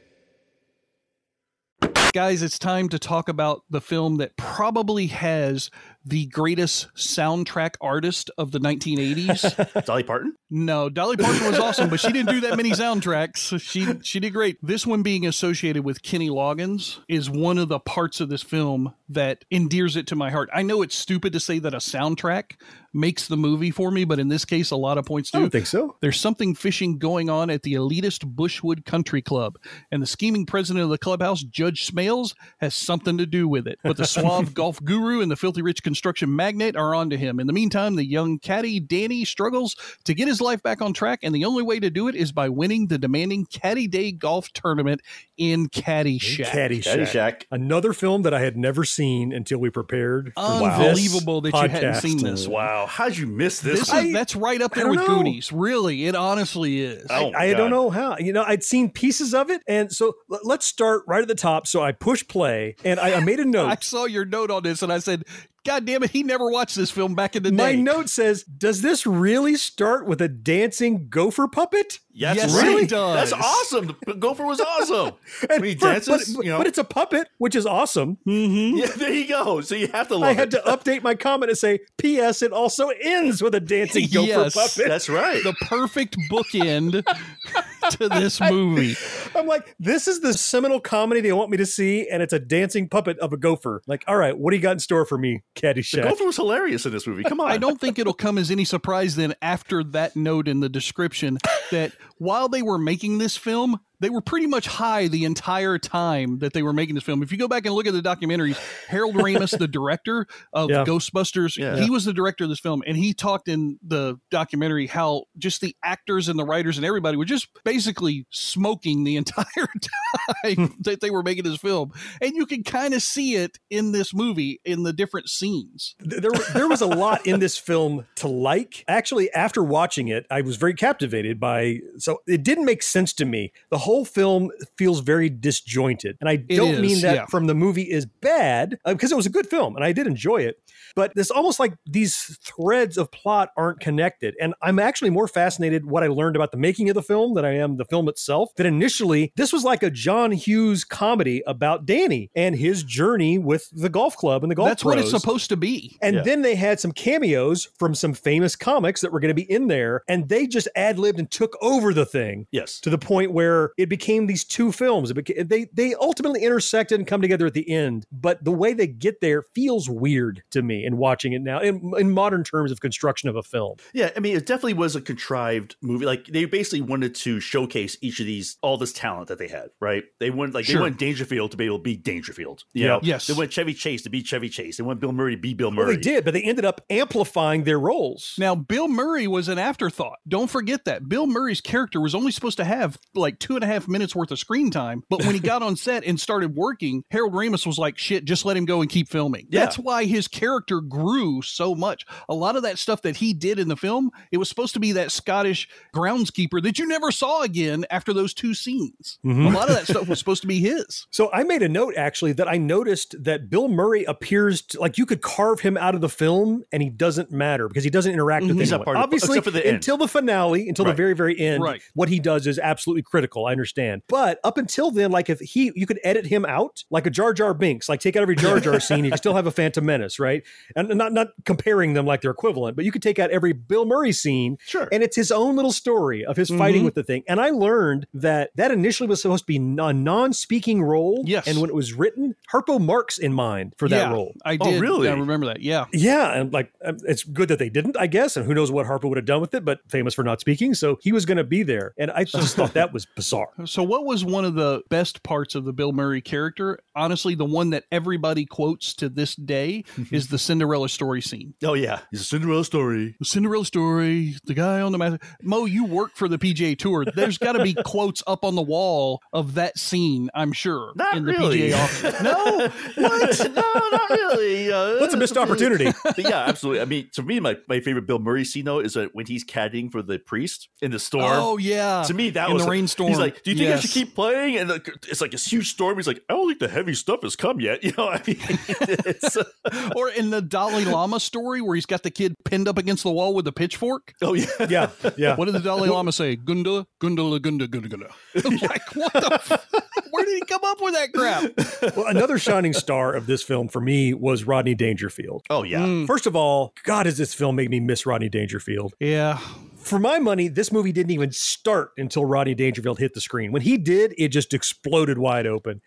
Guys, it's time to talk about the film that probably has the greatest soundtrack artist of the 1980s. Dolly Parton? No, Dolly Parton was awesome, but she didn't do that many soundtracks. She she did great. This one being associated with Kenny Loggins is one of the parts of this film that endears it to my heart. I know it's stupid to say that a soundtrack makes the movie for me, but in this case, a lot of points do. I don't think so. There's something fishing going on at the elitist Bushwood Country Club, and the scheming president of the clubhouse, Judge Smails, has something to do with it. But the suave golf guru and the filthy rich construction magnate are onto him. In the meantime, the young caddy Danny struggles to get his life back on track, and the only way to do it is by winning the demanding Caddy Day golf tournament in Caddyshack. Caddyshack. Another film that I had never seen until we prepared. For Unbelievable this that you hadn't seen this. Wow. How'd you miss this? This one? is, that's right up there with know. Goonies. Really, it honestly is. Oh, I don't know how. You know, I'd seen pieces of it, and so l- let's start right at the top. So I push play, and I, I made a note. I saw your note on this and I said, God damn it, he never watched this film back in the My day. My note says, "Does this really start with a dancing gopher puppet?" Yes, Yes, right. it does. That's awesome. The Gopher was awesome. And when he for- dances, but, you know. but it's a puppet, which is awesome. Mm-hmm. yeah, there you go. So you have to love I had to update my comment and say, "P.S. It also ends with a dancing gopher Yes. puppet." That's right. the perfect bookend to this movie. I'm like, this is the seminal comedy they want me to see, and it's a dancing puppet of a gopher. Like, all right, what do you got in store for me, Caddyshack? the Caddyshack? Gopher was hilarious in this movie. Come on. I don't think it'll come as any surprise then after that note in the description that while they were making this film, they were pretty much high the entire time that they were making this film. If you go back and look at the documentaries, Harold Ramis, the director of Yeah. Ghostbusters, Yeah. he was the director of this film, and he talked in the documentary how just the actors and the writers and everybody were just basically smoking the entire time hmm. that they were making this film, and you can kind of see it in this movie in the different scenes. there, there was a lot in this film to like. Actually, after watching it, I was very captivated by. So it didn't make sense to me. The whole film feels very disjointed, and I don't is, mean that yeah. from the movie is bad uh, because it was a good film and I did enjoy it. But it's almost like these threads of plot aren't connected, and I'm actually more fascinated what I learned about the making of the film than I am the film itself. That initially this was like a John Hughes comedy about Danny and his journey with the golf club and the golf. That's what it's supposed to be. And Yeah. then they had some cameos from some famous comics that were going to be in there, and they just ad libbed and took over the thing Yes. to the point where it became these two films. It beca- they they ultimately intersected and come together at the end, but the way they get there feels weird to me in watching it now in, in modern terms of construction of a film. Yeah, I mean, it definitely was a contrived movie. Like they basically wanted to showcase each of these, all this talent that they had, right? They wanted like Sure. they wanted Dangerfield to be able to be Dangerfield. You Yeah. know? Yes. They wanted Chevy Chase to be Chevy Chase. They wanted Bill Murray to be Bill Well, Murray. they did, but they ended up amplifying their roles. Now, Bill Murray was an afterthought. Don't forget that. Bill Murray's character was only supposed to have like two and a half minutes worth of screen time. But when he got on set and started working, Harold Ramis was like, shit, just let him go and keep filming. Yeah. That's why his character grew so much. A lot of that stuff that he did in the film, it was supposed to be that Scottish groundskeeper that you never saw again after those two scenes. Mhm. A lot of that stuff was supposed to be his. So I made a note actually that I noticed that Bill Murray appears to, like you could carve him out of the film and he doesn't matter because he doesn't interact with Mhm. He's not anyone. Obviously, the end. until the finale, until the very very end, Right. what he does is absolutely critical. I understand, but up until then, like if he you could edit him out like a Jar Jar Binks, like take out every Jar Jar scene, you can still have a Phantom Menace, right? And not not comparing them like they're equivalent, but you could take out every Bill Murray scene, Sure. and it's his own little story of his fighting Mhm. with the thing. And I learned that that initially was supposed to be a non-speaking role. Yes. And when it was written, Harpo Marx in mind for that Yeah, role. I Oh, did. really? I remember that. Yeah. Yeah, and like um, it's good that they didn't, I guess, and who knows what Harpo would have done with it, but famous for not speaking, so he was going to be there, and I just thought that was bizarre. So, what was one of the best parts of the Bill Murray character? Honestly, the one that everybody quotes to this day is the Cinderella story scene. Oh yeah, it's a Cinderella story. The Cinderella story, the guy on the mat. Mo, you work for the PGA Tour. There's got to be quotes up on the wall of that scene, I'm sure, Not in the really. PGA office. No, what? no, not really. Uh, What's a missed opportunity? But yeah, absolutely. I mean, to me, my, my favorite Bill Murray scene though is when he's caddying for the priest in the storm. Oh yeah. To me, that in was the rainstorm. He's like, "Do you think I should keep playing?" And the, it's like a huge storm. He's like, "I don't think the heavy stuff has come yet." You know, I mean, it's, uh, or in the Dalai Lama story where he's got the kid pinned up against the wall with a pitchfork. oh yeah, Yeah, yeah. What did the Dalai Lama say? Gunda, Gundala, Gunda, Gunda, Gunda. I'm like, what the? F- Where did he come up with that crap? Well, another shining star of this film for me was Rodney Dangerfield. oh yeah. Mm, First of all, God, has this film made me miss Rodney Dangerfield? yeah. For my money, this movie didn't even start until Rodney Dangerfield hit the screen. When he did, it just exploded wide open.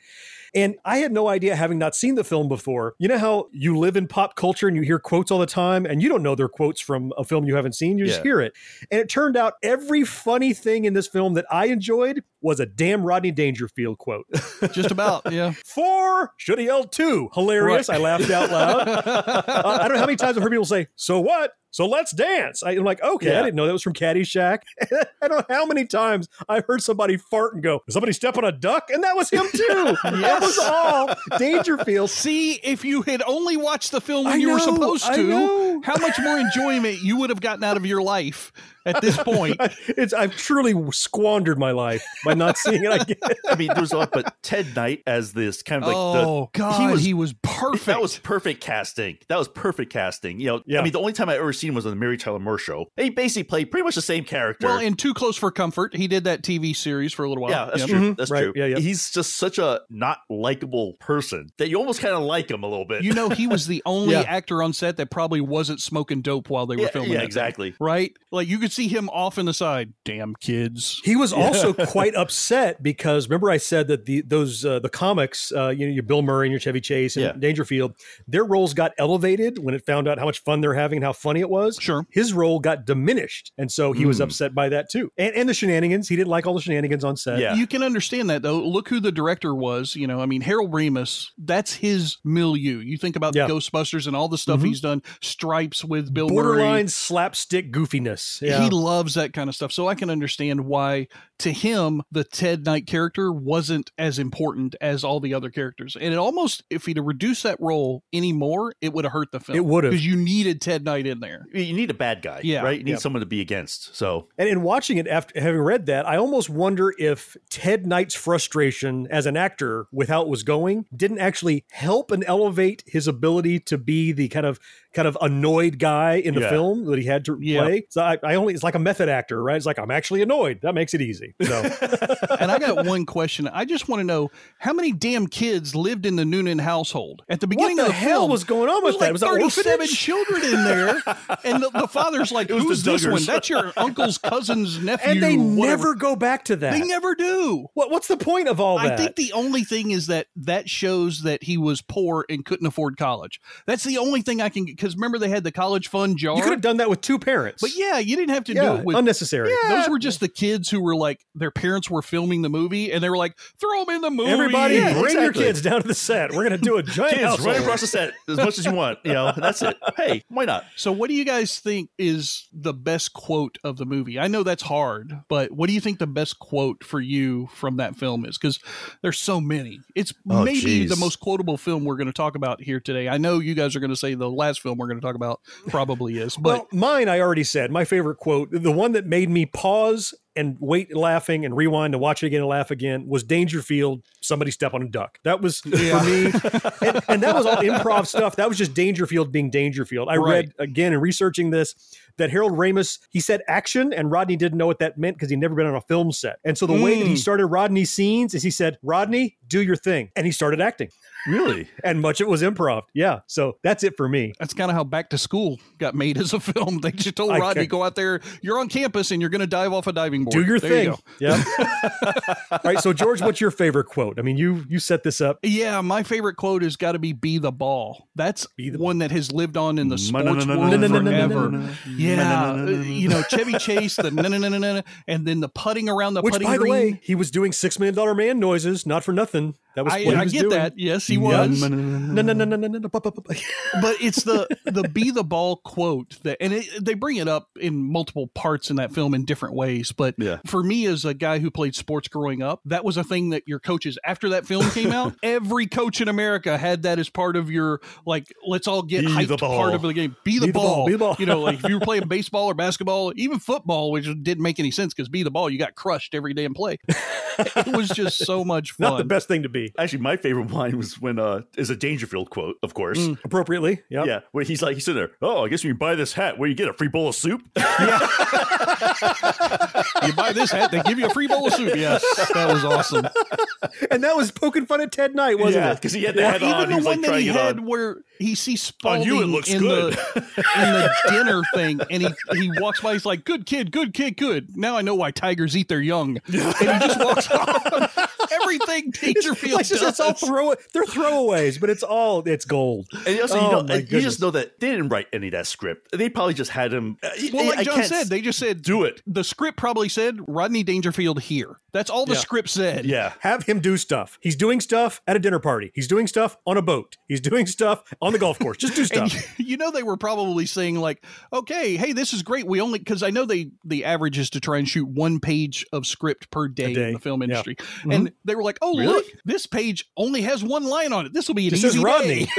And I had no idea, having not seen the film before. You know how you live in pop culture and you hear quotes all the time, and you don't know they're quotes from a film you haven't seen. You just Yeah. hear it. And it turned out every funny thing in this film that I enjoyed was a damn Rodney Dangerfield quote. Just about. Yeah. Four, should have yelled two. Hilarious. Right. I laughed out loud. Uh, I don't know how many times I've heard people say, So what? So let's dance. I, am like, okay, I didn't know that was from Caddyshack. I don't know how many times I've heard somebody fart and go, somebody step on a duck? And that was him too. That was all Dangerfield. See, if you had only watched the film when I you were supposed to, how much more enjoyment you would have gotten out of your life at this point. It's I've truly squandered my life by not seeing it. I guess. I mean, there's a lot, but Ted Knight as this kind of like oh the God, he was, perfect. That was perfect casting. That was perfect casting. You know, Yeah. I mean, the only time I ever seen him was on the Mary Tyler Moore show. He basically played pretty much the same character. well, in Too Close for Comfort, he did that TV series for a little while. yeah, that's Yep. true. Mhm. That's Right. true. Yeah, yeah. He's just such a not likable person that you almost kind of like him a little bit. You know, he was the only Yeah. actor on set that probably wasn't smoking dope while they were yeah, filming. yeah, that thing, exactly. right? Like you could see him off in the side. Damn kids. He was also quite upset because remember I said that the those uh, the comics, uh, you know, your Bill Murray and your Chevy Chase and Yeah. Dangerfield, their roles got elevated when it found out how much fun they're having and how funny it was. Sure. His role got diminished, and so he was Hmm. upset by that too, and and the shenanigans. He didn't like all the shenanigans on set. Yeah. You can understand that though. Look who the director was. You know, I mean, Harold Ramis. That's his milieu. You think about Yeah. Ghostbusters and all the stuff Mhm. he's done. Stripes with Bill Murray. borderline Murray. slapstick goofiness. Yeah. He loves that kind of stuff. So I can understand why, to him, the Ted Knight character wasn't as important as all the other characters. And it almost, if he'd have reduced that role anymore, it would have hurt the film. It would have. Because you needed Ted Knight in there. You need a bad guy, Yeah. right? You need Yeah. someone to be against. So And in watching it after having read that, I almost wonder if Ted Knight's frustration as an actor with how it was going didn't actually help and elevate his ability to be the kind of kind of annoyed guy in the Yeah. film that he had to Yeah. play. So I, I only it's like a method actor, right? It's like I'm actually annoyed. That makes it easy. So and I got one question. I just want to know how many damn kids lived in the Noonan household at the beginning the of the hell film. was going on with that? Like Was that thirty-seven orphanage? children in there, and the, the father's like, "Who's this one? That's your uncle's cousin's nephew." and they whatever." never go back to that. They never do. what what's the point of all that? I think the only thing is that that shows that he was poor and couldn't afford college. That's the only thing I can because remember they had the college fund jar. you could have done that with two parents. But yeah, you didn't have to yeah, do it with unnecessary. Those were just the kids who were like their parents were filming the movie and they were like, throw them in the movie. Everybody, Yeah, bring your kids down to the set. We're going to do a giant Kids, household. run across the set as much as you want. You know, that's it. Hey, why not? So, what do you guys think is the best quote of the movie? I know that's hard, but what do you think the best quote for you from that film is? Because there's so many. It's Oh, maybe geez. the most quotable film we're going to talk about here today. I know you guys are going to say the last film we're going to talk about probably is, but well, mine, I already said my favorite quote, the one that made me pause and wait laughing and rewind to watch it again and laugh again was Dangerfield. Somebody step on a duck. That was for me, and, and that was all improv stuff. That was just Dangerfield being Dangerfield. I Right. read again in researching this that Harold Ramis, he said action, and Rodney didn't know what that meant because he'd never been on a film set. And so the mm. way that he hmm. started Rodney's scenes is he said, Rodney, do your thing. And he started acting. Really? and much it was improv. Yeah. So that's it for me. That's kind of how Back to School got made as a film. They just told I Rodney, can't. go out there, you're on campus and you're going to dive off a diving board. Do your there thing. You yeah. All right. So, George, what's your favorite quote? I mean, you you set this up. Yeah. My favorite quote has got to be be the ball. That's the one ball. that has lived on in the sports world forever. Yeah, uh, you know Chevy Chase, the na na na na na, and then the putting around the Which, putting by the way, he was doing six million dollar man noises, not for nothing. That was I, what he I was get doing. that. Yes, he was. No, no, no, no, no, but it's the the be the ball quote that and it, they bring it up in multiple parts in that film in different ways but Yeah. for me as a guy who played sports growing up that was a thing that your coaches after that film came out every coach in america had that as part of your like let's all get Be hyped the part of the game be the, Be the ball. ball, be the ball. you know like if you were playing baseball or basketball even football which didn't make any sense because be the ball you got crushed every damn play it was just so much fun Not the best thing to be. Actually, my favorite ine was when uh is a Dangerfield quote, of course. Mm, Appropriately. Yeah. Yeah, where he's like he's sitting there. Oh, I guess when you buy this hat, where you get a free bowl of soup. Yeah. you buy this hat they give you a free bowl of soup yes that was awesome And that was poking fun at Ted Knight, wasn't yeah, it? because he had the hat on. even He the was one like that he had on. where he sees Spaulding you, it looks in good. the in the dinner thing, and he he walks by. He's like, "Good kid, good kid, good." Now I know why tigers eat their young. And he just walks off. Everything Dangerfield Like, it's, just, does. it's all throw they're throwaways, but it's all it's gold. And also, Oh, you, know, and you just know that they didn't write any of that script. They probably just had him. uh, well, like I John said, they just said do it. The script probably said Rodney Dangerfield here. That's all the Yeah. script said. Yeah, Have him do stuff. He's doing stuff at a dinner party. He's doing stuff on a boat. He's doing stuff on the golf course. Just do stuff. you know they were probably saying like, okay, hey, this is great. We only because I know they the average is to try and shoot one page of script per day, day, in the film yeah. industry, mm-hmm. and they were like, oh Really? look, this page only has one line on it. This will be an Just easy Rodney.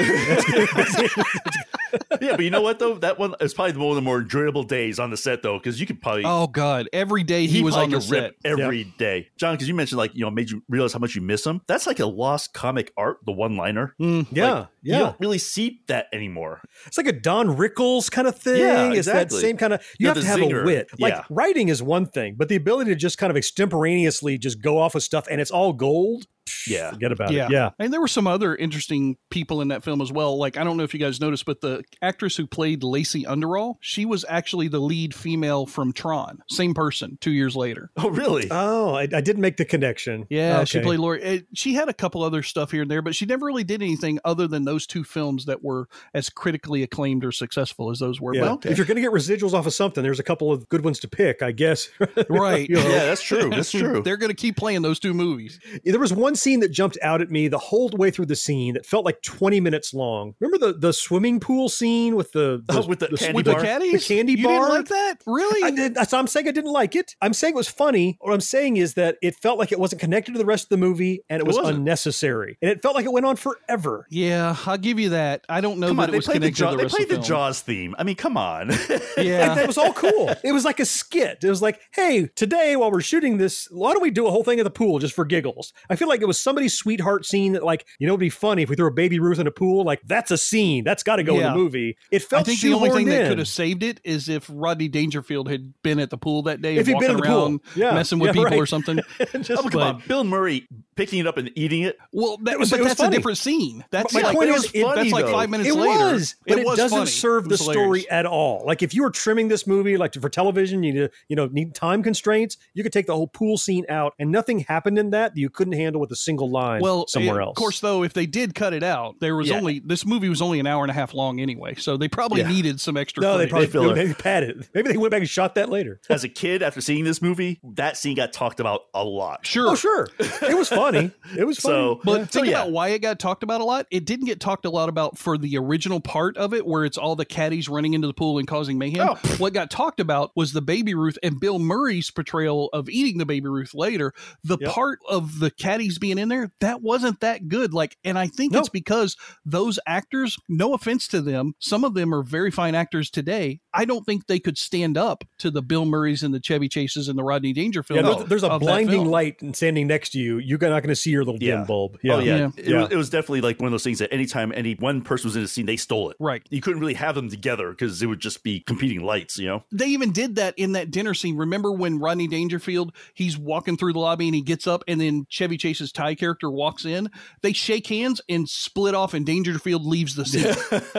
day. yeah, but you know what though? That one is probably one of the more enjoyable days on the set though, because you could probably oh god, every day he, was on probably the could rip set. every day. John, because you mentioned like you know made you realize how much you miss him. That's like a lost comic art, the one liner. Mm, yeah, Like, yeah. You don't really see that anymore. It's like a Don Rickles kind of thing. Yeah, It's that same kind of. You Yeah, have to have zinger. a wit. Like Yeah. writing is one thing, but the ability to just kind of extemporaneously just go off of stuff and it's all gold. Yeah. Forget about Yeah. it. Yeah. And there were some other interesting people in that film as well. Like, I don't know if you guys noticed, but the actress who played Lacey Underall, she was actually the lead female from Tron. Same person two years later. Oh, really? Oh, I, I didn't make the connection. Yeah, she played Lori. eh, She had a couple other stuff here and there, but she never really did anything other than those two films that were as critically acclaimed or successful as those were. Yeah. But If you're going to get residuals off of something, there's a couple of good ones to pick, I guess. right. You know, Yeah, that's true. That's true. They're going to keep playing those two movies. There was one scene that jumped out at me the whole way through the scene that felt like 20 minutes long. Remember the, the swimming pool scene with the, the Oh, with the candy With bar? the caddies? The candy you bar? didn't like that? Really? I did, that's I'm saying I didn't like it. I'm saying it was funny. What I'm saying is that it felt like it wasn't connected to the rest of the movie and it was wasn't. unnecessary. And it felt like it went on forever. Yeah, I'll give you that. I don't know Come that on, it they was played the, connected to the they rest played of the the film. Jaws theme. I mean, come on. Yeah. And that was all cool. It was like a skit. It was like, hey, today while we're shooting this, why don't we do a whole thing at the pool just for giggles? I feel like it was somebody's sweetheart scene that, like, you know, it'd be funny if we threw a baby Ruth in a pool. Like, that's a scene. That's got to go in the movie. It felt I think the only thing shoehorned that could have saved it is if Rodney Dangerfield had been at the pool that day, If and he'd been walking in the pool. around Yeah. messing with Yeah, people right. or something. Just- oh, come on. Bill Murray picking it up and eating it. Well, that, was- but it was that's a different scene. That's My like, point that is, was it- that's like five minutes it later. was, but it, was doesn't funny. serve It the was story hilarious. at all. Like if you were trimming this movie, like for television, you need to, you know, need time constraints. You could take the whole pool scene out, and nothing happened in that that you couldn't handle with a single line. Well, somewhere else. Of course, though, if they did cut it out, there was Yeah. only this movie was only an hour and a half long anyway, so they probably Yeah. needed some extra. no, they probably filler. they padded. Maybe they went back and shot that later. As a kid, after seeing this movie, that scene got talked about a lot. sure. Oh, sure, it was funny. It was funny. So, But Yeah. think oh, yeah. about why it got talked about a lot. It didn't get talked a lot about for the original part of it, where it's all the caddies running into the pool and causing mayhem. Oh. What got talked about was the baby Ruth and Bill Murray's portrayal of eating the baby Ruth later. The Yep. part of the caddies being in there that wasn't that good. Like, and I think No. it's because those actors. No offense to them, some of them are very fine actors today. I don't think they could stand up to the Bill Murrays and the Chevy Chases and the Rodney Dangerfield. yeah, there's, there's a blinding film. light standing next to you. You're not going to see your little Yeah. dim bulb. Oh yeah, Yeah. It, Yeah. Was, it was definitely like one of those things that anytime any one person was in a scene, they stole it. Right. You couldn't really have them together because it would just be competing lights. You know. they even did that in that dinner scene. Remember when Rodney Dangerfield he's walking through the lobby and he gets up and then Chevy Chase's Ty character walks in. They shake hands and split off and Dangerfield leaves the scene.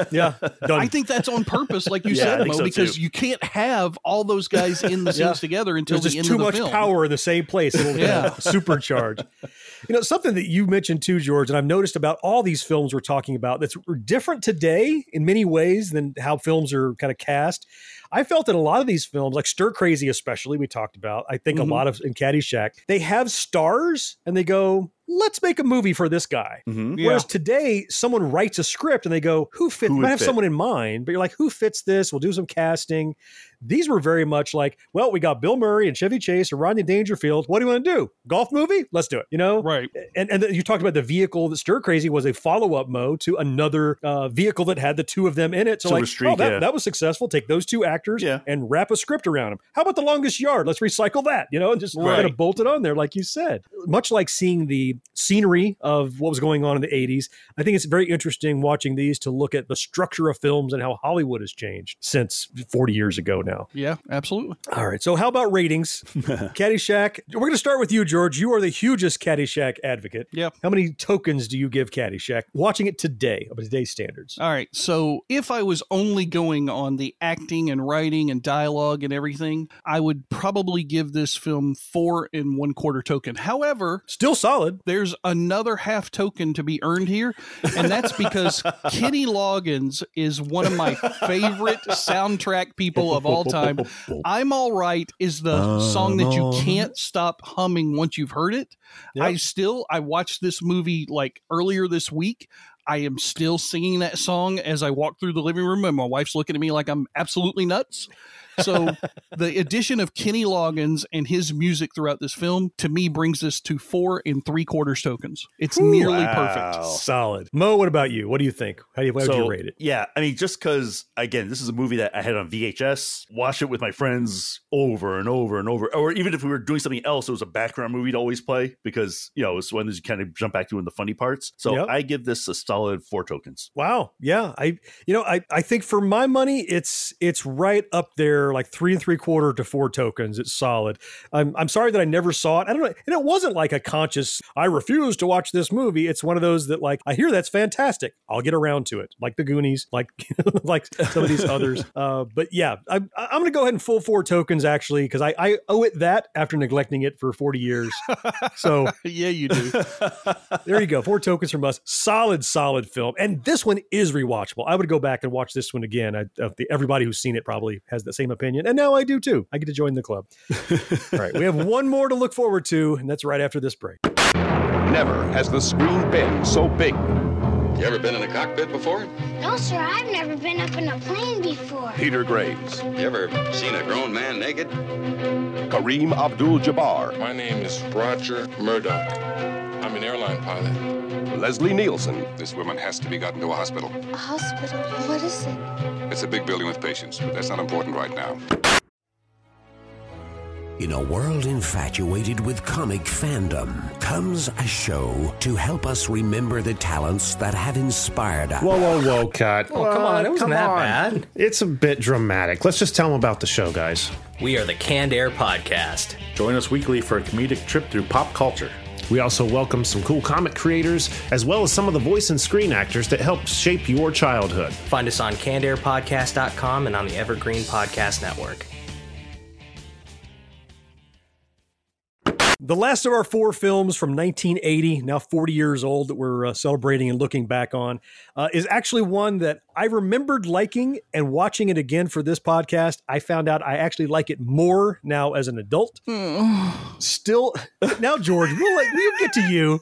yeah, done. I think that's on purpose, like you Yeah, I said, think Mo, so, because too. you can't have all those guys in the scenes Yeah. together until There's the just end too of the much film. power in the same place. It'll Yeah. supercharge. You know, something that you mentioned too, George, and I've noticed about all these films we're talking about that's different today in many ways than how films are kind of cast. I felt that a lot of these films, like Stir Crazy, especially, we talked about, I think Mhm. a lot of in Caddyshack, they have stars and they go, let's make a movie for this guy. Mm-hmm. Yeah. Whereas today, someone writes a script and they go, "Who fits?" Who Might have fit? someone in mind, but you're like, "Who fits this?" We'll do some casting. These were very much like, "Well, we got Bill Murray and Chevy Chase and Rodney Dangerfield. What do you want to do? Golf movie? Let's do it." You know, Right. And and then you talked about the vehicle that Stir Crazy was a follow up mode to another uh, vehicle that had the two of them in it. So Silver like, Streak, oh, that, yeah. that was successful. Take those two actors Yeah. and wrap a script around them. How about the longest yard? Let's recycle that. You know, and just Right. kind of bolt it on there, like you said. Much like seeing the scenery of what was going on in the 80s, I think it's very interesting watching these to look at the structure of films and how Hollywood has changed since 40 years ago now. Yeah, absolutely. All right. So, how about ratings? Caddyshack. We're going to start with you, George. You are the hugest Caddyshack advocate. Yep. How many tokens do you give Caddyshack watching it today, of today's standards? All right. So if I was only going on the acting and writing and dialogue and everything, I would probably give this film four and one quarter token. However, Still solid. there's another half token to be earned here, and that's because Kenny Loggins is one of my favorite soundtrack people of all time. I'm All Right is the song that you uh-huh. can't stop humming once you've heard it. I still I watched this movie like earlier this week. I am still singing that song as I walk through the living room, and my wife's looking at me like I'm absolutely nuts. So the addition of Kenny Loggins and his music throughout this film to me brings this to four and three quarters tokens. It's nearly perfect. Solid. Mo, what about you? What do you think? How do you, how would so, you rate it? Yeah, I mean, just because again, this is a movie that I had on VHS, watch it with my friends over and over and over, or even if we were doing something else, it was a background movie to always play because you know it's one that you kind of jump back to in the funny parts. So Yep. I give this a solid four tokens. Wow. Yeah. I you know, I, I think for my money, it's it's right up there, like three and three quarter to four tokens. It's solid. I'm I'm sorry that I never saw it. I don't know. And it wasn't like a conscious, I refuse to watch this movie. It's one of those that like I hear that's fantastic. I'll get around to it. Like the Goonies, like like some of these others. Uh, but yeah, I, I'm gonna go ahead and full four tokens actually, because I, I owe it that after neglecting it for 40 years. So yeah, you do. there you go. Four tokens from us. Solid, solid film. And this one is rewatchable. I would go back and watch this one again. I, uh, the, everybody who's seen it probably has the same opinion. And now I do too. I get to join the club. All right. We have one more to look forward to, and that's right after this break. Never has the screen been so big. You ever been in a cockpit before? No, sir, I've never been up in a plane before. Peter Graves, You ever seen a grown man naked? Kareem Abdul Jabbar, My name is Roger Murdoch. I'm an airline pilot. Leslie Nielsen. This woman has to be gotten to a hospital. A hospital? What is it? It's a big building with patients, but that's not important right now. In a world infatuated with comic fandom comes a show to help us remember the talents that have inspired us. Whoa, whoa, whoa, cut. Oh, come on, it wasn't that on. bad. It's a bit dramatic. Let's just tell them about the show, guys. We are the Canned Air Podcast. Join us weekly for a comedic trip through pop culture. We also welcome some cool comic creators, as well as some of the voice and screen actors that helped shape your childhood. Find us on cannedairpodcast.com and on the Evergreen Podcast Network. The last of our four films from 1980, now 40 years old, that we're uh, celebrating and looking back on, uh, is actually one that I remembered liking and watching it again for this podcast. I found out I actually like it more now as an adult. Hmm. Still, now, George, we'll, let, we'll get to you.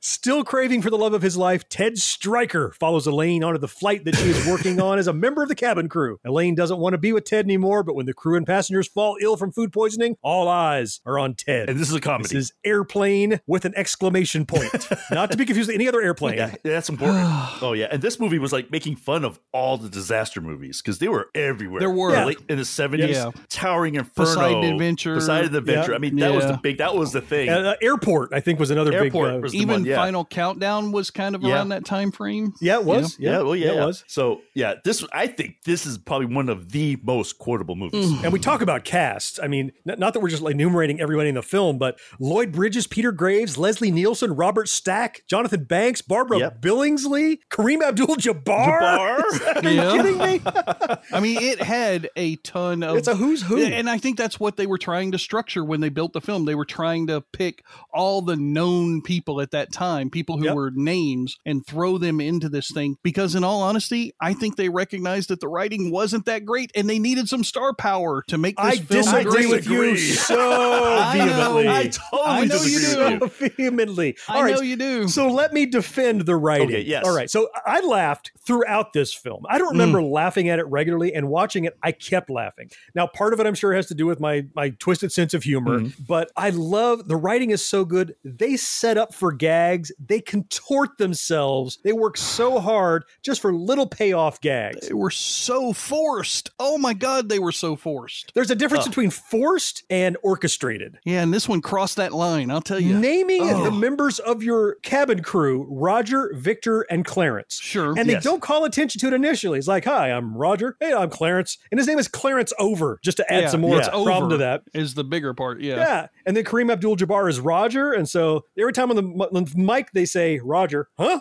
Still craving for the love of his life, Ted Stryker follows Elaine onto the flight that she is working on as a member of the cabin crew. Elaine doesn't want to be with Ted anymore, but when the crew and passengers fall ill from food poisoning, all eyes are on Ted. And this is a comedy. This is airplane with an exclamation point, not to be confused with any other airplane. Yeah, that's important. oh yeah, and this movie was like making fun of all the disaster movies because they were everywhere. There were. Yeah. Late in the seventies, Yeah. Towering Inferno, Poseidon Adventure. Poseidon Adventure. Yeah. I mean, that was the big. That was the thing. Uh, airport, I think, was another Airport big. Uh, was Even one. Final Countdown was kind of around that time frame. yeah, it was. yeah, Yeah, well, yeah, it was. So yeah, this I think this is probably one of the most quotable movies. And we talk about cast. I mean, not that we're just enumerating everybody in the film, but Lloyd Bridges, Peter Graves, Leslie Nielsen, Robert Stack, Jonathan Banks, Barbara Yep. Billingsley, Kareem Abdul-Jabbar. Jabbar. Are you Yeah. kidding me? I mean, it had a ton of. It's a who's who. And I think that's what they were trying to structure when they built the film. They were trying to pick all the known people at that time, people who Yep. were names, and throw them into this thing. Because, in all honesty, I think they recognized that the writing wasn't that great and they needed some star power to make this I film disagree great. with you so vehemently. I totally I know you do. with you. so vehemently. I All right, know you do. So let me defend the writing. Okay, yes. All right. So I laughed throughout this film. I don't Mm. remember laughing at it regularly, and watching it, I kept laughing. Now, part of it, I'm sure, has to do with my my twisted sense of humor. Mm-hmm. But I love the writing is so good. They set up for gags. They contort themselves. They work so hard just for little payoff gags. They were so forced. Oh my God, they were so forced. There's a difference Oh. between forced and orchestrated. Yeah, and this one crossed that line. I'll tell you. Naming Oh. the members of your cabin crew, Roger, Victor, and Clarence. Sure. And they Yes. don't call attention to it initially. He's like, hi, I'm Roger. Hey, I'm Clarence. And his name is Clarence Over, just to add Yeah, some more it's problem over to that. Is the bigger part. Yeah. Yeah. And then Kareem Abdul Jabbar is Roger. And so every time on the, on the mic they say Roger, huh?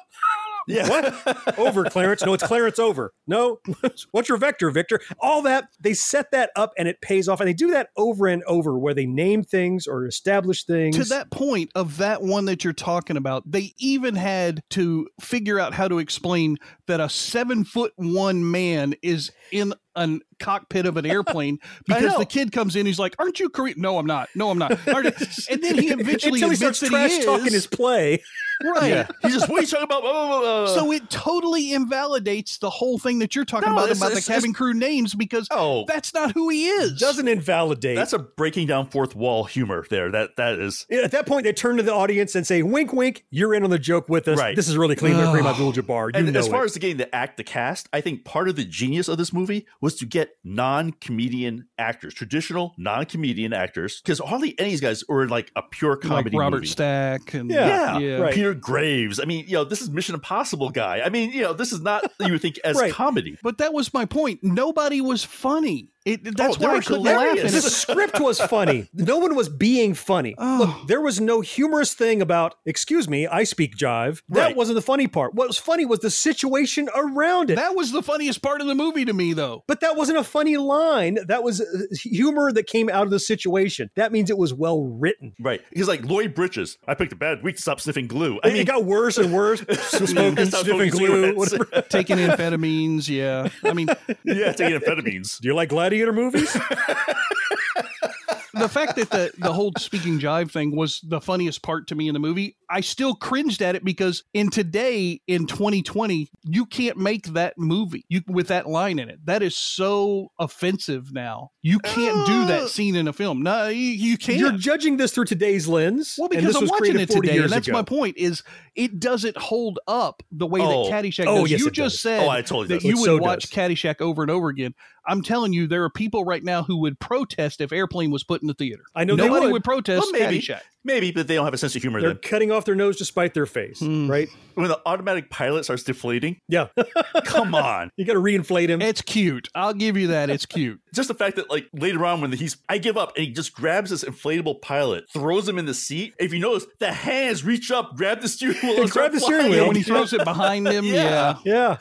Yeah. What? over, Clarence. No, it's Clarence over. No. What's your vector, Victor? All that, they set that up and it pays off. And they do that over and over where they name things or establish things. To that point of that one that you're talking about, they even had to figure out how to explain that a seven foot one man is in a cockpit of an airplane because the kid comes in, he's like, "Aren't you Kareem?" No, I'm not. No, I'm not. And then he eventually Until he admits starts that trash he is. talking his play. right. Yeah. He's just what are you talking about? Blah, blah, blah, blah. So it totally invalidates the whole thing that you're talking No, about it's- about it's- the cabin crew names because Oh. that's not who he is. Doesn't invalidate. that's a breaking down fourth wall humor there. That that is Yeah, At that point, they turn to the audience and say, "Wink, wink, you're in on the joke with us. Right. This is really clean, Ugh. Kareem Abdul-Jabbar. You and know as far it. as the getting the act the cast, I think part of the genius of this movie was to get non-comedian actors, traditional non-comedian actors, because hardly any of these guys are like a pure like comedy Robert movie. Stack and Yeah, yeah. right. Peter Graves. I mean, you know, this is Mission Impossible guy. I mean, you know, this is not you would think as Right. comedy. But that was my point. Nobody was funny. It, that's Oh, why I were couldn't laugh. the script was funny. No one was being funny. Oh. Look, there was no humorous thing about, excuse me, I speak jive. That Right. wasn't the funny part. What was funny was the situation around it. that was the funniest part of the movie to me, though. but that wasn't a funny line. That was uh, humor that came out of the situation. That means it was well written. Right. He's like Lloyd Bridges. I picked a bad week to stop sniffing glue. I mean, it got worse and worse. Smoking, Stop sniffing smoking glue. whatever. Taking amphetamines, yeah. I mean, yeah, taking amphetamines. Do you like gladiator movies? the fact that the the whole speaking jive thing was the funniest part to me in the movie, I still cringed at it because in today in 2020, you can't make that movie you with that line in it. That is so offensive now. You can't do that uh. scene in a film. No, you, you can't. You're judging this through today's lens. Well, and because this I'm was watching it today, and that's ago. my point. Is it doesn't hold up the way Oh. that Caddyshack Oh, does. yes, you it just does. Oh, said Oh, I totally that does. you would so watch does. Caddyshack over and over again. I'm telling you, there are people right now who would protest if Airplane was put in the theater. I know nobody would. would. protest Well, maybe. Caddyshack. Maybe, but they don't have a sense of humor They're then. cutting off their nose to spite their face, Hmm. right? When the automatic pilot starts deflating, Yeah. come on. you got to reinflate him. It's cute. I'll give you that. It's cute. Just the fact that, like, later on when he's, I give up, and he just grabs this inflatable pilot, throws him in the seat. If you notice, the hands reach up, grab the steering wheel, and Grab the steering wheel. when he throws it behind him, yeah. yeah.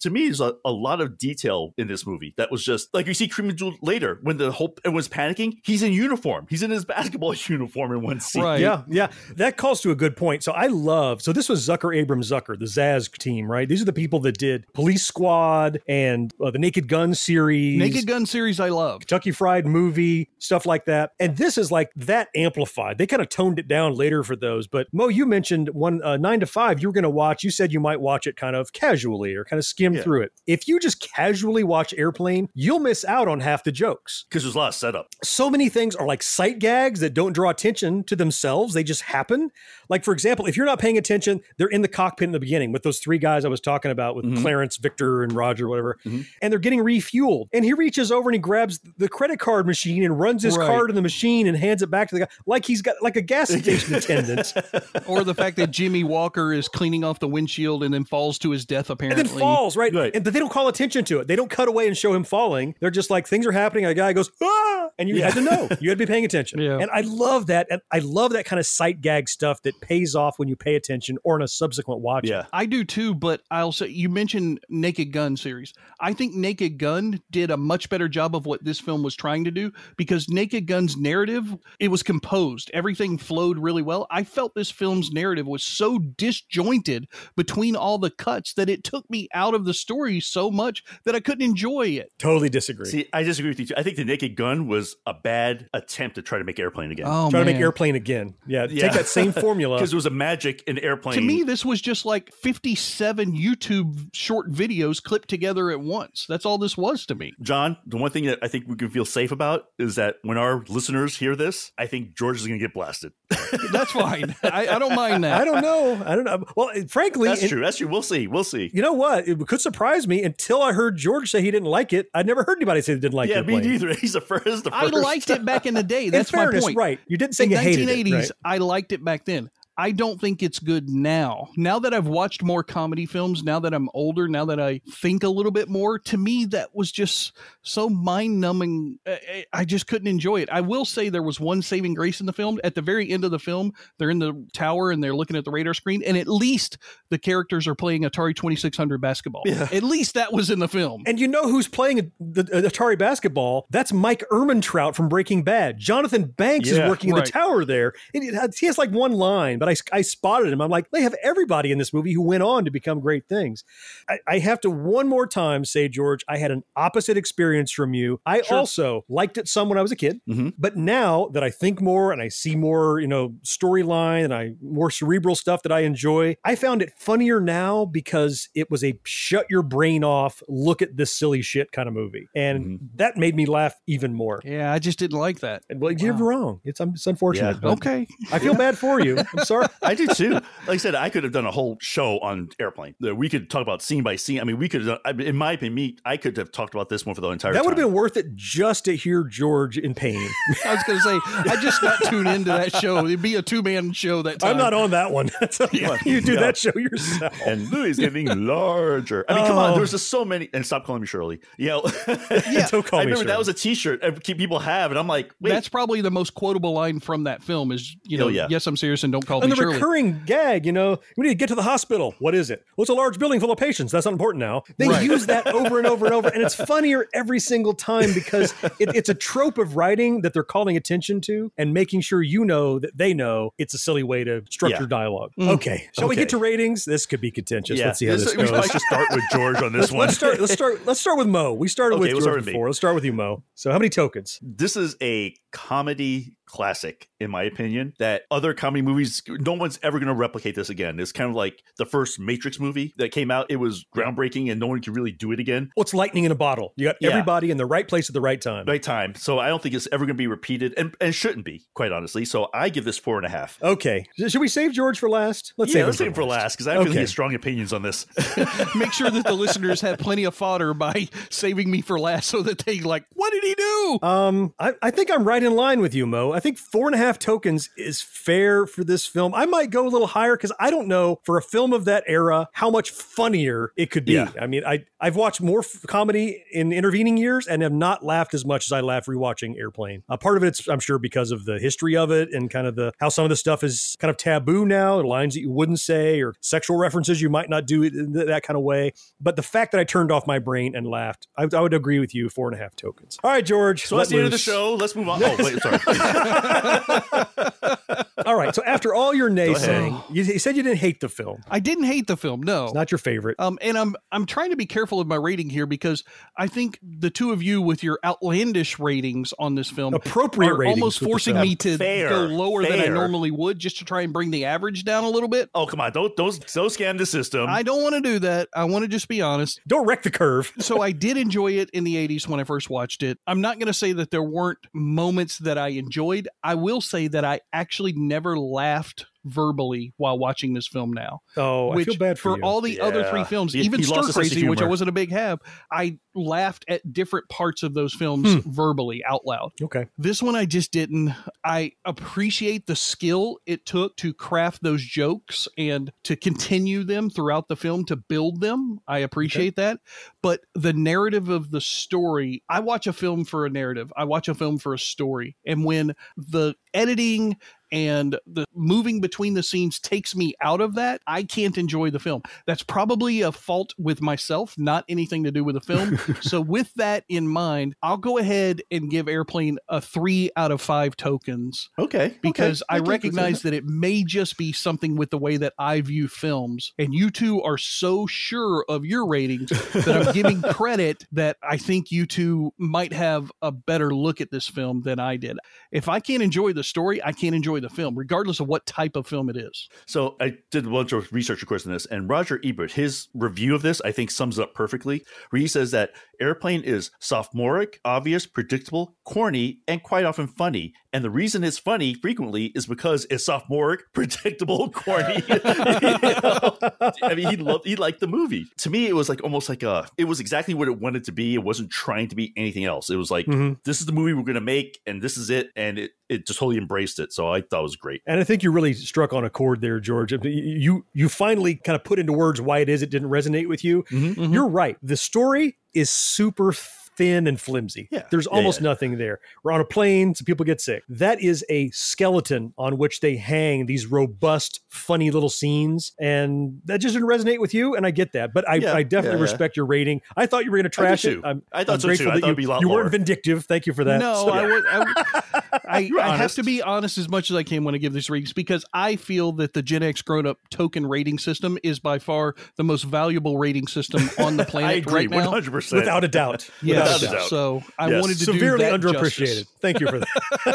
to me, there's a, a lot of detail in this movie that was just like you see Kareem Abdul later when the whole everyone's panicking. He's in uniform. He's in his basketball uniform in one scene. Right. Yeah, yeah. That calls to a good point. So I love, so this was Zucker Abrahams Zucker, the Zaz team, right? These are the people that did Police Squad and uh, the Naked Gun series. Naked Gun series I love. Kentucky Fried Movie, stuff like that. And this is like that amplified. They kind of toned it down later for those. But Mo, you mentioned one uh, nine to five. You were going to watch. You said you might watch it kind of casually or kind of skim Yeah. through it. If you just casually watch Airplane, you'll miss out on half the jokes. Because there's a lot of setup. So many things are like sight gags that don't draw attention to themselves. They just happen. Like for example, if you're not paying attention, they're in the cockpit in the beginning with those three guys I was talking about with Mhm. Clarence, Victor, and Roger, whatever Mhm. and they're getting refueled. And he reaches over and he grabs the credit card machine and runs his Right. card in the machine and hands it back to the guy like he's got like a gas station attendant. or the fact that Jimmie Walker is cleaning off the windshield and then falls to his death apparently. And then falls, right? Right. And but they don't call attention to it. They don't cut away and show him falling. They're just like things are happening. A guy goes, ah, and you had to know. You had to be paying attention. Yeah. And I love that. And I love that kind of sight gag stuff that pays off when you pay attention or in a subsequent watch. Yeah. I do too, but I'll say you mentioned Naked Gun series. I think Naked Gun did a much better job of what this film was trying to do because Naked Gun's narrative, it was composed. Everything flowed really well. I felt this film's narrative was so disjointed between all the cuts that it took me out of the story so much that I couldn't enjoy it. Totally disagree. See, I disagree with you. Too. I think the Naked Gun was a bad attempt to try to make airplane again. Oh, Try to make airplane again. Yeah. Yeah. Take that same formula. because it was a magic in airplane. To me, this was just like 57 YouTube short videos clipped together at once. That's all this was to me. John, the one thing that I think we can feel safe about is that when our listeners hear this, I think George is going to get blasted. That's fine. I, I don't mind that. I don't know. I don't know. Well, frankly, That's it- true. That's true. We'll see. We'll see. You know what? It could surprise me until I heard George say he didn't like it. I'd never heard anybody say they didn't like it. yeah, me neither. He's the first. The I liked it back in the day. In That's my point. right? You didn't say in you the hated 1980s, it. Right? I liked it back then. I don't think it's good now. Now that I've watched more comedy films, now that I'm older, now that I think a little bit more, to me that was just so mind-numbing. I- I just couldn't enjoy it. I will say there was one saving grace in the film. At the very end of the film, they're in the tower and they're looking at the radar screen, and at least the characters are playing Atari 2600 basketball. Yeah. At least that was in the film. And you know who's playing the Atari basketball? That's Mike Ehrmantraut from Breaking Bad. Jonathan Banks is Yeah, working in right. the tower there. And he has like one line, but I, I spotted him. I'm like, they have everybody in this movie who went on to become great things. I, I have to one more time say, George, I had an opposite experience from you. I Sure. also liked it some when I was a kid, Mhm. but now that I think more and I see more, you know, storyline and I more cerebral stuff that I enjoy, I found it funnier now because it was a shut your brain off, look at this silly shit kind of movie. And Mm-hmm. that made me laugh even more. Yeah, I just didn't like that. And well, you're wrong. It's, it's unfortunate. Yeah. Okay. I feel bad for you. I'm sorry. I do too. Like I said, I could have done a whole show on airplane. We could talk about scene by scene. I mean, we could have. Done, in my opinion, me, I could have talked about this one for the entire. That would have been worth it just to hear George in pain. I was going to say, I just got tuned into that show. It'd be a two man show that time. I'm not on that one. So you do Yeah. that show yourself. And Louis getting larger. I mean, come on. There's oh. just so many. And stop calling me Shirley. You know, Yeah, don't call I me remember that was a T-shirt people have, and I'm like, wait, That's probably the most quotable line from that film is, you know, Oh, yeah. yes, I'm serious and don't call and the Shirley. recurring gag, you know, we need to get to the hospital. What is it? Well, it's a large building full of patients. That's not important now. They Right. use that over and over and over, and it's funnier every single time because it, it's a trope of writing that they're calling attention to and making sure you know that they know it's a silly way to structure Yeah. dialogue. Mm. Okay, shall we get to ratings? This could be contentious. yeah. Let's see how this, we goes. should probably just start with George on this Let's, one. let's start. Let's start. Let's start with Mo. We started Okay, with we'll George start with me. before. Let's start with you, Mo. So, how many tokens? this is a comedy classic in my opinion that other comedy movies no one's ever going to replicate this again it's kind of like the first matrix movie that came out it was groundbreaking and no one could really do it again What's lightning in a bottle? You got Yeah. everybody in the right place at the right time. right time so i don't think it's ever going to be repeated and, and shouldn't be quite honestly so i give this four and a half Okay. Should we save George for last? Let's yeah, save let's him save it for last because I have Okay. really strong opinions on this. Make sure that the listeners have plenty of fodder by saving me for last so that they like, what did he do? Um, I, I think I'm right in line with you, Mo. I think four and a half tokens is fair for this film. I might go a little higher because I don't know for a film of that era how much funnier it could be. Yeah. I mean, I I've watched more f- comedy in intervening years and have not laughed as much as I laugh rewatching Airplane. Uh, part of it's I'm sure because of the history of it and kind of the how some of the stuff is kind of taboo now, lines that you wouldn't say or sexual references you might not do it in th- that kind of way. But the fact that I turned off my brain and laughed, I, I would agree with you. Four and a half tokens. All right, George. So that's the end of the show. Let's move on. Oh, wait, sorry. All right. So after all your naysaying, you, you said you didn't hate the film. I didn't hate the film. No, It's not your favorite. Um, and I'm I'm trying to be careful of my rating here because I think the two of you with your outlandish ratings on this film Appropriate are ratings almost forcing me to Fair, go lower than I normally would just to try and bring the average down a little bit. Oh, come on. Don't, don't, don't scam the system. I don't want to do that. I want to just be honest. Don't wreck the curve. so I did enjoy it in the 80s when I first watched it. I'm not going to say that there weren't moments that I enjoyed. I will say that I actually never laughed verbally while watching this film now. Oh, I which feel bad for, you. all the other three films, He- even he Stir lost a sense of Crazy, which I wasn't a big have, I laughed at different parts of those films Hmm. verbally out loud. Okay. This one I just didn't. I appreciate the skill it took to craft those jokes and to continue them throughout the film to build them. I appreciate that. But the narrative of the story, I watch a film for a narrative. I watch a film for a story. And when the editing and the moving between the scenes takes me out of that, I can't enjoy the film. That's probably a fault with myself, not anything to do with the film. so, with that in mind, I'll go ahead and give Airplane a three out of five tokens Okay. because okay. I recognize that it may just be something with the way that I view films. And you two are so sure of your ratings that I'm giving credit that I think you two might have a better look at this film than I did. If I can't enjoy the story, I can't enjoy the film, regardless of what type of film it is. So I did a bunch of research, of course, in this, and Roger Ebert, his review of this, I think, sums it up perfectly. Where he says that Airplane is sophomoric, obvious, predictable, corny, and quite often funny. And the reason it's funny frequently is because it's sophomoric, predictable, corny. You know? I mean, he loved, he liked the movie. To me, it was like almost like a, it was exactly what it wanted to be. It wasn't trying to be anything else. It was like, Mhm. this is the movie we're going to make, and this is it. And it, it just totally embraced it. So I thought it was great. And I think you really struck on a chord there, George. You you finally kind of put into words why it is it didn't resonate with you. Mm-hmm. You're right. The story is super thin and flimsy. Yeah. There's almost yeah. nothing there. We're on a plane, some people get sick. That is a skeleton on which they hang these robust, funny little scenes. And that just didn't resonate with you. And I get that. But I, Yeah, I definitely yeah, yeah. respect your rating. I thought you were going to trash too. it. I'm, I thought I'm so, grateful too. I that thought you, it'd be a lot you weren't vindictive. Thank you for that. No, So- I would. I, would- I, I have to be honest as much as I can when I give these ratings because I feel that the Gen X grown up token rating system is by far the most valuable rating system on the planet I agree, right now. 100%. Without a doubt. Yes. Without a doubt. So I Yes. wanted to do Severely that underappreciated. justice. Thank you for that.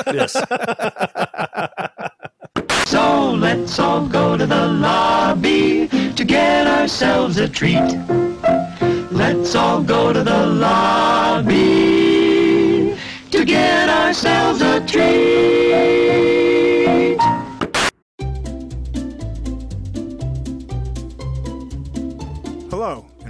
yes. So let's all go to the lobby to get ourselves a treat. Let's all go to the lobby to get ourselves a treat.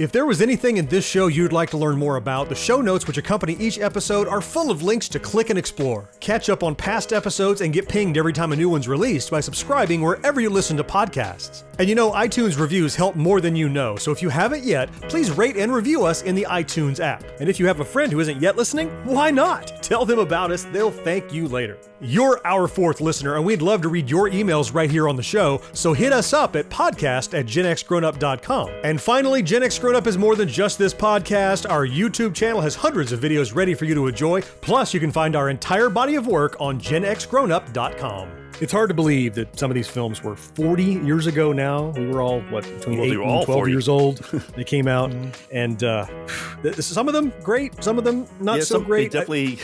If there was anything in this show you'd like to learn more about, the show notes which accompany each episode are full of links to click and explore. Catch up on past episodes and get pinged every time a new one's released by subscribing wherever you listen to podcasts. And you know, iTunes reviews help more than you know, so if you haven't yet, please rate and review us in the iTunes app. And if you have a friend who isn't yet listening, why not? Tell them about us, they'll thank you later. You're our fourth listener, and we'd love to read your emails right here on the show, so hit us up at podcast at genxgrownup.com. And finally, Gen X Grown Up is more than just this podcast. Our YouTube channel has hundreds of videos ready for you to enjoy, plus, you can find our entire body of work on genxgrownup.com. It's hard to believe that some of these films were 40 years ago now. We were all, what, between Well, they 8 and 12 40. years old. they came out, and uh, th- some of them great, some of them not yeah, so some- they great. Definitely,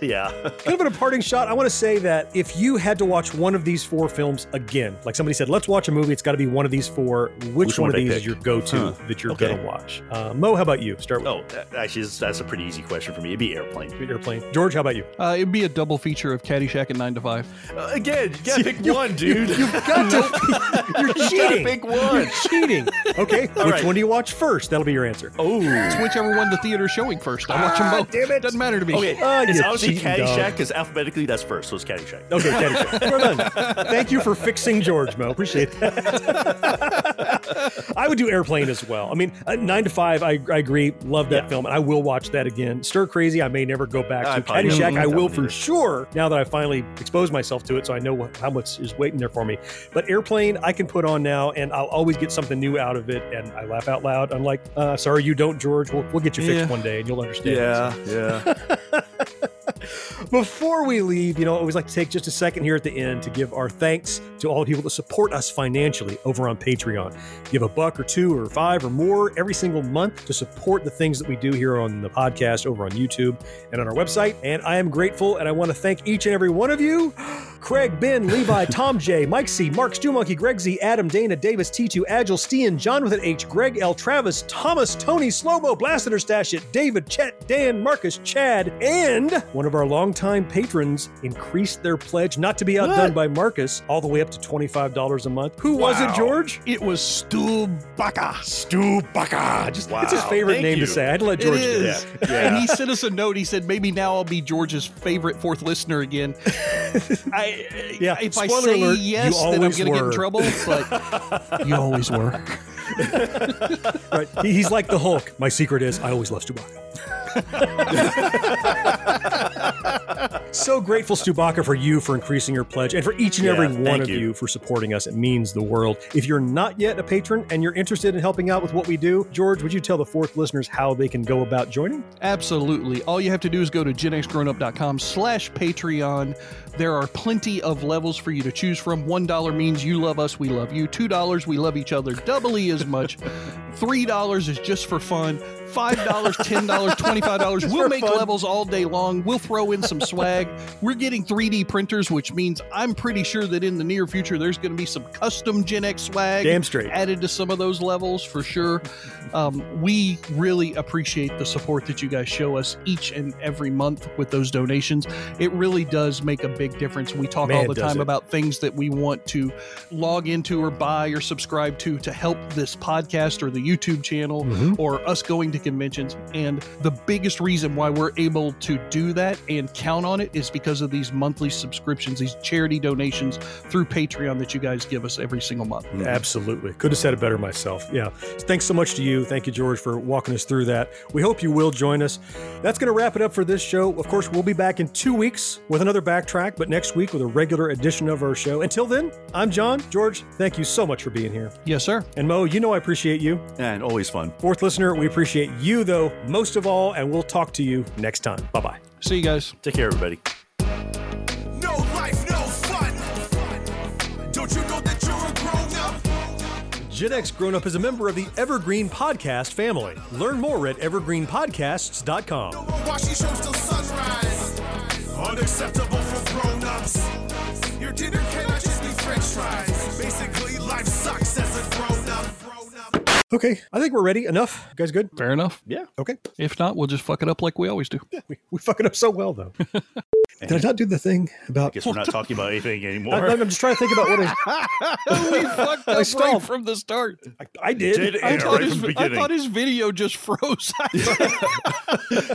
yeah. kind of in a parting shot, I want to say that if you had to watch one of these four films again, like somebody said, let's watch a movie, it's got to be one of these four. Which, Which one, one of these pick? is your go-to Huh. that you're Okay. going to watch? Uh, Mo, how about you? Start with Oh, that- actually, that's- that's a pretty easy question for me. It'd be Airplane. Airplane. George, how about you? Uh, it'd be a double feature of Caddyshack and Nine to Five. Uh, again, you gotta pick one, dude. You've got to. You're You gotta cheating. pick one. You're cheating. Okay, All which right. one do you watch first? That'll be your answer. Oh, It's whichever one the theater's showing first. I watch them Ah, both. damn it. Doesn't matter to me. Okay, Ah, it's you honestly cheating Caddyshack dog. because alphabetically that's first, so it's Caddyshack. Okay, Caddyshack. Well done. Thank you for fixing George, Mo. Appreciate that. I would do Airplane as well. I mean, uh, Nine to Five, I, I agree. Love that Yeah. film, and I will watch that again. Stir Crazy, I may never go back I to. probably never Caddyshack, I will for either. sure now that I finally exposed myself to it, so I know wh- how much is waiting there for me. But Airplane, I can put on now, and I'll always get something new out of it, and I laugh out loud. Unlike, uh, sorry, you don't, George. We'll, we'll get you fixed Yeah. one day, and you'll understand. Yeah, yeah. Before we leave, you know, I always like to take just a second here at the end to give our thanks to all the people that support us financially over on Patreon. Give a buck or two or five or more every single month to support the things that we do here on the podcast over on YouTube and on our website. And I am grateful and I want to thank each and every one of you. Craig, Ben, Levi, Tom J, Mike C, Mark Stu Monkey, Greg Z, Adam, Dana, Davis, T2, Agile, Stian, John with an H, Greg L, Travis, Thomas, Tony, Slowmo, Blasted or Stash It, David, Chet, Dan, Marcus, Chad, and one of our longtime patrons increased their pledge, not to be outdone by Marcus, all the way up to $25 a month. Who was it, George? It was Stu Baka. Stu Baka. Just wow. it's his favorite thank name you. to say. I had to let George do that. And he sent us a note. He said, maybe now I'll be George's favorite fourth listener again. I, Yeah, If I say alert, yes, then I'm going to get in trouble. But you always were. Right. He- He's like the Hulk. My secret is I always love Stubaka. so grateful, Stubaka, for you for increasing your pledge and for each and Yeah, every one of you. you. for supporting us. It means the world. If you're not yet a patron and you're interested in helping out with what we do, George, would you tell the fourth listeners how they can go about joining? Absolutely. All you have to do is go to genxgrownup.com slash Patreon. There are plenty of levels for you to choose from. $1 means you love us, we love you. $2, we love each other doubly as much. $3 is just for fun. $5, $10, $25. Just we'll make fun. levels all day long. We'll throw in some swag. We're getting 3D printers, which means I'm pretty sure that in the near future there's going to be some custom Gen X swag Damn straight. added to some of those levels for sure. Um, we really appreciate the support that you guys show us each and every month with those donations. It really does make a big difference. We talk Man, all the time it. about things that we want to log into or buy or subscribe to to help this podcast or the YouTube channel Mhm. or us going to conventions. And the biggest reason why we're able to do that and count on it is because of these monthly subscriptions, these charity donations through Patreon that you guys give us every single month. Absolutely. Could have said it better myself. Yeah. Thanks so much to you. Thank you, George, for walking us through that. We hope you will join us. That's going to wrap it up for this show. Of course, we'll be back in two weeks with another backtrack, but next week with a regular edition of our show. Until then, I'm John. George, thank you so much for being here. Yes, sir. And Mo, you know I appreciate you. And always fun. Fourth listener, we appreciate you, though, most of all, and we'll talk to you next time. Bye bye. See you guys. Take care, everybody. No life, no fun. Don't you know that you're a grown up? Gen X Grown Up is a member of the Evergreen Podcast family. Learn more at evergreenpodcasts.com. While Your dinner cannot just be french fries. Basically, life sucks as a grown up. Okay, I think we're ready. Enough? You guys good? Fair enough. Yeah. Okay. If not, we'll just fuck it up like we always do. Yeah, we, we fuck it up so well, though. Did I not do the thing about? I guess we're not talking about anything anymore. I, anymore. am just trying to think about what I. we fucked I up right from the start. I, I did. Did I Yeah, thought, right his, I thought his video just froze.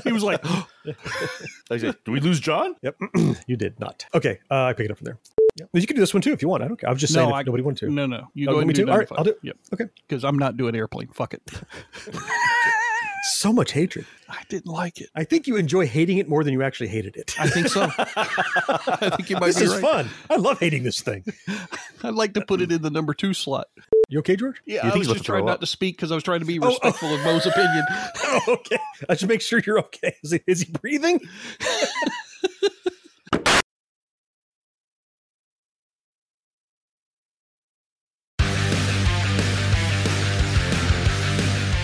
he was like, I said, "Do we lose John?" Yep, you did not. Okay, uh, I pick it up from there. Yep. You can do this one too if you want. I don't care. I was just saying no, if I, nobody wanted to. No, no. You Oh, go ahead me and do to? All right, I'll do- Yep. Okay. Because I'm not doing airplane. Fuck it. So much hatred. I didn't like it. I think you enjoy hating it more than you actually hated it. I think so. I think you might this be is right. fun. I love hating this thing. I'd like to put it in the number two slot. You okay, George? Yeah, You I think was he's just trying not up? to speak because I was trying to be Oh, oh. respectful of Mo's opinion. Oh, okay. I should make sure you're okay. Is he, is he breathing?